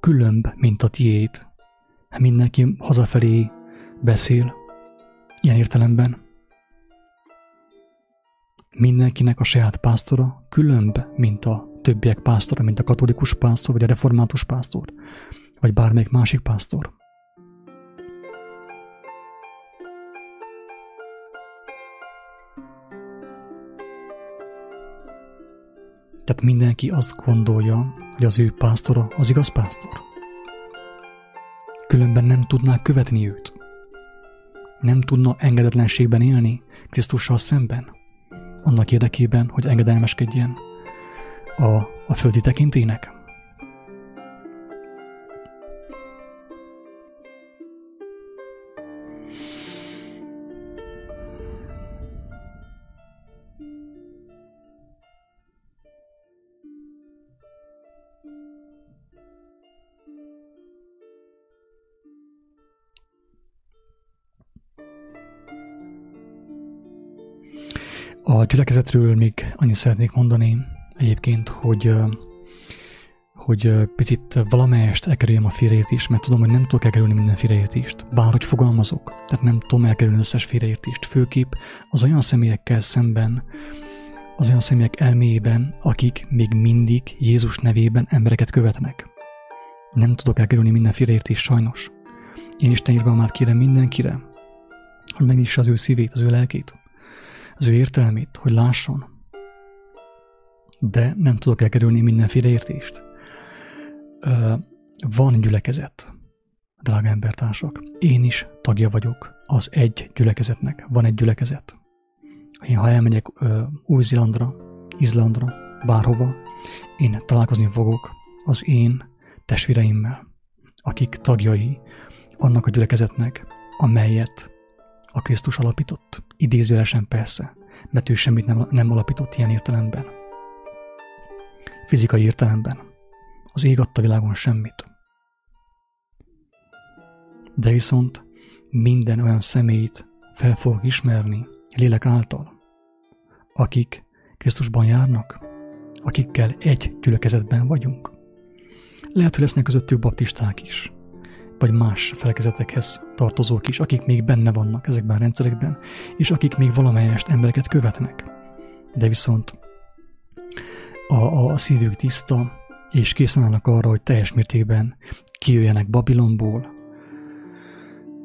különb, mint a tiéd. Mindenki hazafelé beszél, ilyen értelemben. Mindenkinek a saját pásztora különb, mint a többiek pásztora, mint a katolikus pásztor, vagy a református pásztor, vagy bármelyik másik pásztor. Tehát mindenki azt gondolja, hogy az ő pásztora az igaz pásztor. Különben nem tudná követni őt. Nem tudna engedetlenségben élni Krisztussal szemben. Annak érdekében, hogy engedelmeskedjen a, a földi tekintének. A gyülekezetről még annyit szeretnék mondani egyébként, hogy hogy picit valamelyest elkerüljem a félreértést, mert tudom, hogy nem tudok elkerülni minden félreértést, bárhogy fogalmazok, tehát nem tudom elkerülni összes félreértést, főképp az olyan személyekkel szemben, az olyan személyek elméjében, akik még mindig Jézus nevében embereket követnek. Nem tudok elkerülni mindenféle értés sajnos. Én Isten irgalmát kérem mindenkire, hogy megnyissa az ő szívét, az ő lelkét, az ő értelmét, hogy lásson. De nem tudok elkerülni mindenféle értést. Van gyülekezet, drága embertársak. Én is tagja vagyok az egy gyülekezetnek. Van egy gyülekezet. Én, ha elmegyek Új-Zélandra, Izlandra, bárhova, én találkozni fogok az én testvéreimmel, akik tagjai annak a gyülekezetnek, amelyet a Krisztus alapított. Idézőlesen persze, mert ő semmit nem, nem alapított ilyen értelemben. Fizikai értelemben. Az ég adta világon semmit. De viszont minden olyan személyt fel fogok ismerni lélek által, akik Krisztusban járnak, akikkel egy gyülekezetben vagyunk. Lehet, hogy lesznek közöttük baptisták is, vagy más felekezetekhez tartozók is, akik még benne vannak ezekben a rendszerekben, és akik még valamelyest embereket követnek. De viszont a, a, szívük tiszta, és készen állnak arra, hogy teljes mértékben kijöjjenek Babilonból,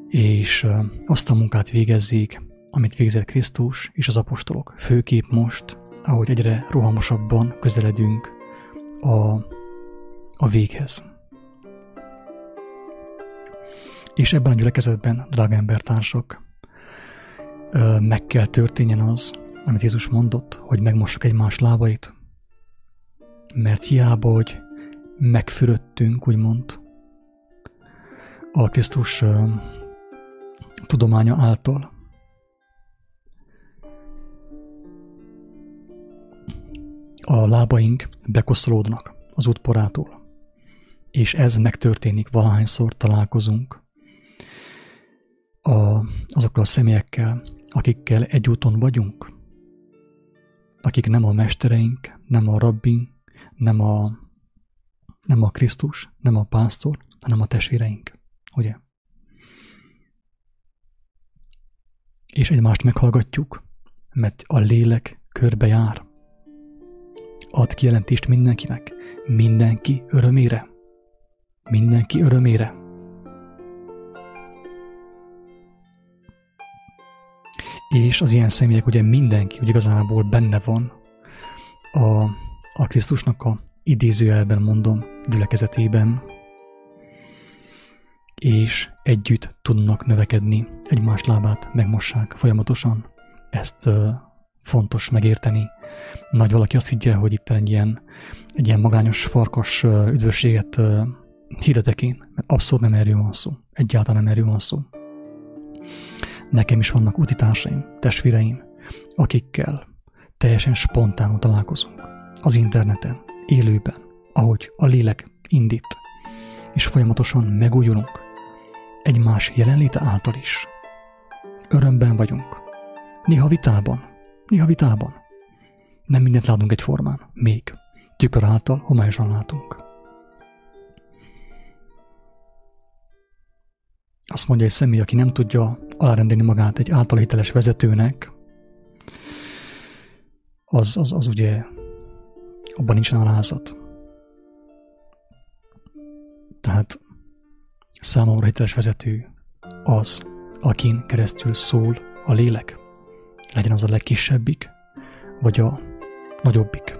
és azt a munkát végezzék, amit végzett Krisztus és az apostolok. Főkép most, ahogy egyre rohamosabban közeledünk a, a véghez. És ebben a gyülekezetben, drága embertársak, meg kell történjen az, amit Jézus mondott, hogy megmossuk egymás lábait, mert hiába, hogy megfürödtünk, úgymond, a Krisztus tudománya által. A lábaink bekoszolódnak az útporától, és ez megtörténik valahányszor találkozunk a, azokkal a személyekkel, akikkel egy úton vagyunk, akik nem a mestereink, nem a rabbink, nem a, nem a Krisztus, nem a pásztor, hanem a testvéreink. Ugye? és egymást meghallgatjuk, mert a lélek körbe jár. Ad kijelentést mindenkinek, mindenki örömére. Mindenki örömére. És az ilyen személyek, ugye mindenki, ugye igazából benne van a, a Krisztusnak a idézőjelben mondom gyülekezetében, és együtt tudnak növekedni, egymás lábát megmossák folyamatosan. Ezt uh, fontos megérteni. Nagy valaki azt higgye, hogy itt egy ilyen, egy ilyen magányos farkas uh, üdvösséget uh, hirdetek én, mert abszolút nem erről van szó. Egyáltalán nem erről van szó. Nekem is vannak utitársaim, testvéreim, akikkel teljesen spontánul találkozunk. Az interneten, élőben, ahogy a lélek indít, és folyamatosan megújulunk egymás jelenléte által is. Örömben vagyunk. Néha vitában. Néha vitában. Nem mindent látunk egyformán. Még. Tükör által homályosan látunk. Azt mondja egy személy, aki nem tudja alárendelni magát egy által hiteles vezetőnek, az, az, az ugye abban nincsen alázat. Tehát Számomra hiteles vezető az, akin keresztül szól a lélek. Legyen az a legkisebbik, vagy a nagyobbik.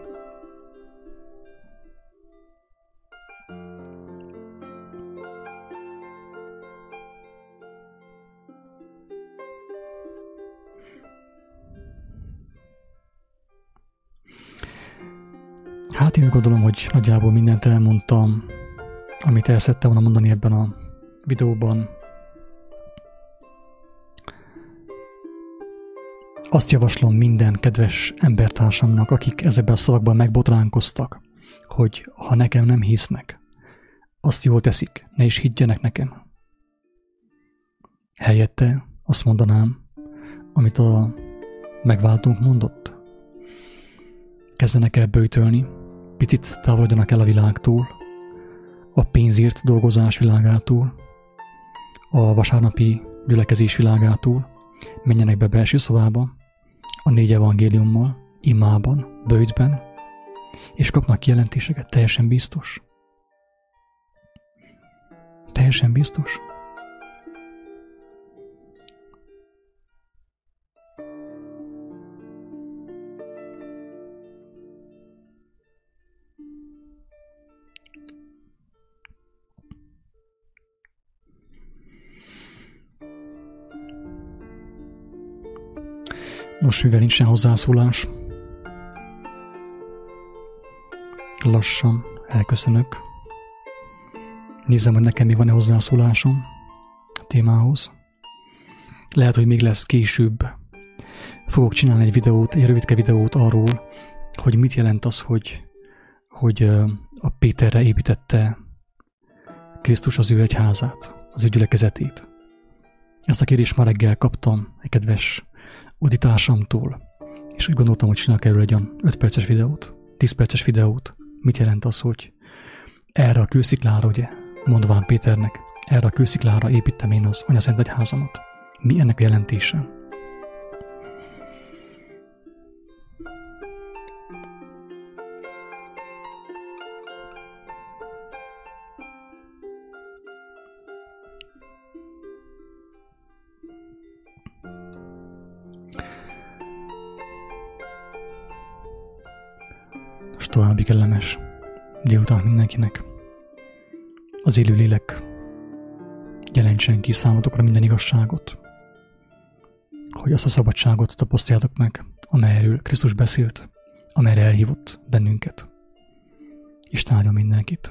Hát én gondolom, hogy nagyjából mindent elmondtam, amit el volna mondani ebben a videóban azt javaslom minden kedves embertársamnak, akik ezekben a szavakban megbotránkoztak, hogy ha nekem nem hisznek, azt jól teszik, ne is higgyenek nekem. Helyette azt mondanám, amit a megváltunk mondott. Kezdenek el bőtölni, picit távolodjanak el a világtól, a pénzért dolgozás világától, a vasárnapi gyülekezés világától, menjenek be belső szobába, a négy evangéliummal, imában, bőjtben, és kapnak kijelentéseket, teljesen biztos. teljesen biztos. Nos, mivel nincsen hozzászólás, lassan elköszönök. Nézem, hogy nekem mi van-e hozzászólásom a témához. Lehet, hogy még lesz később. Fogok csinálni egy videót, egy rövidke videót arról, hogy mit jelent az, hogy, hogy a Péterre építette Krisztus az ő egyházát, az ő gyülekezetét. Ezt a kérdést már reggel kaptam egy kedves uditársamtól, és úgy gondoltam, hogy csinálok erről egy olyan 5 perces videót, 10 perces videót. Mit jelent az, hogy erre a kősziklára, ugye, mondván Péternek, erre a kősziklára építem én az Szent Egyházamat. Mi ennek a jelentése? További kellemes délután mindenkinek. Az élő lélek jelentsen ki számotokra minden igazságot, hogy azt a szabadságot tapasztaljátok meg, amelyről Krisztus beszélt, amelyre elhívott bennünket. Isten áldja mindenkit!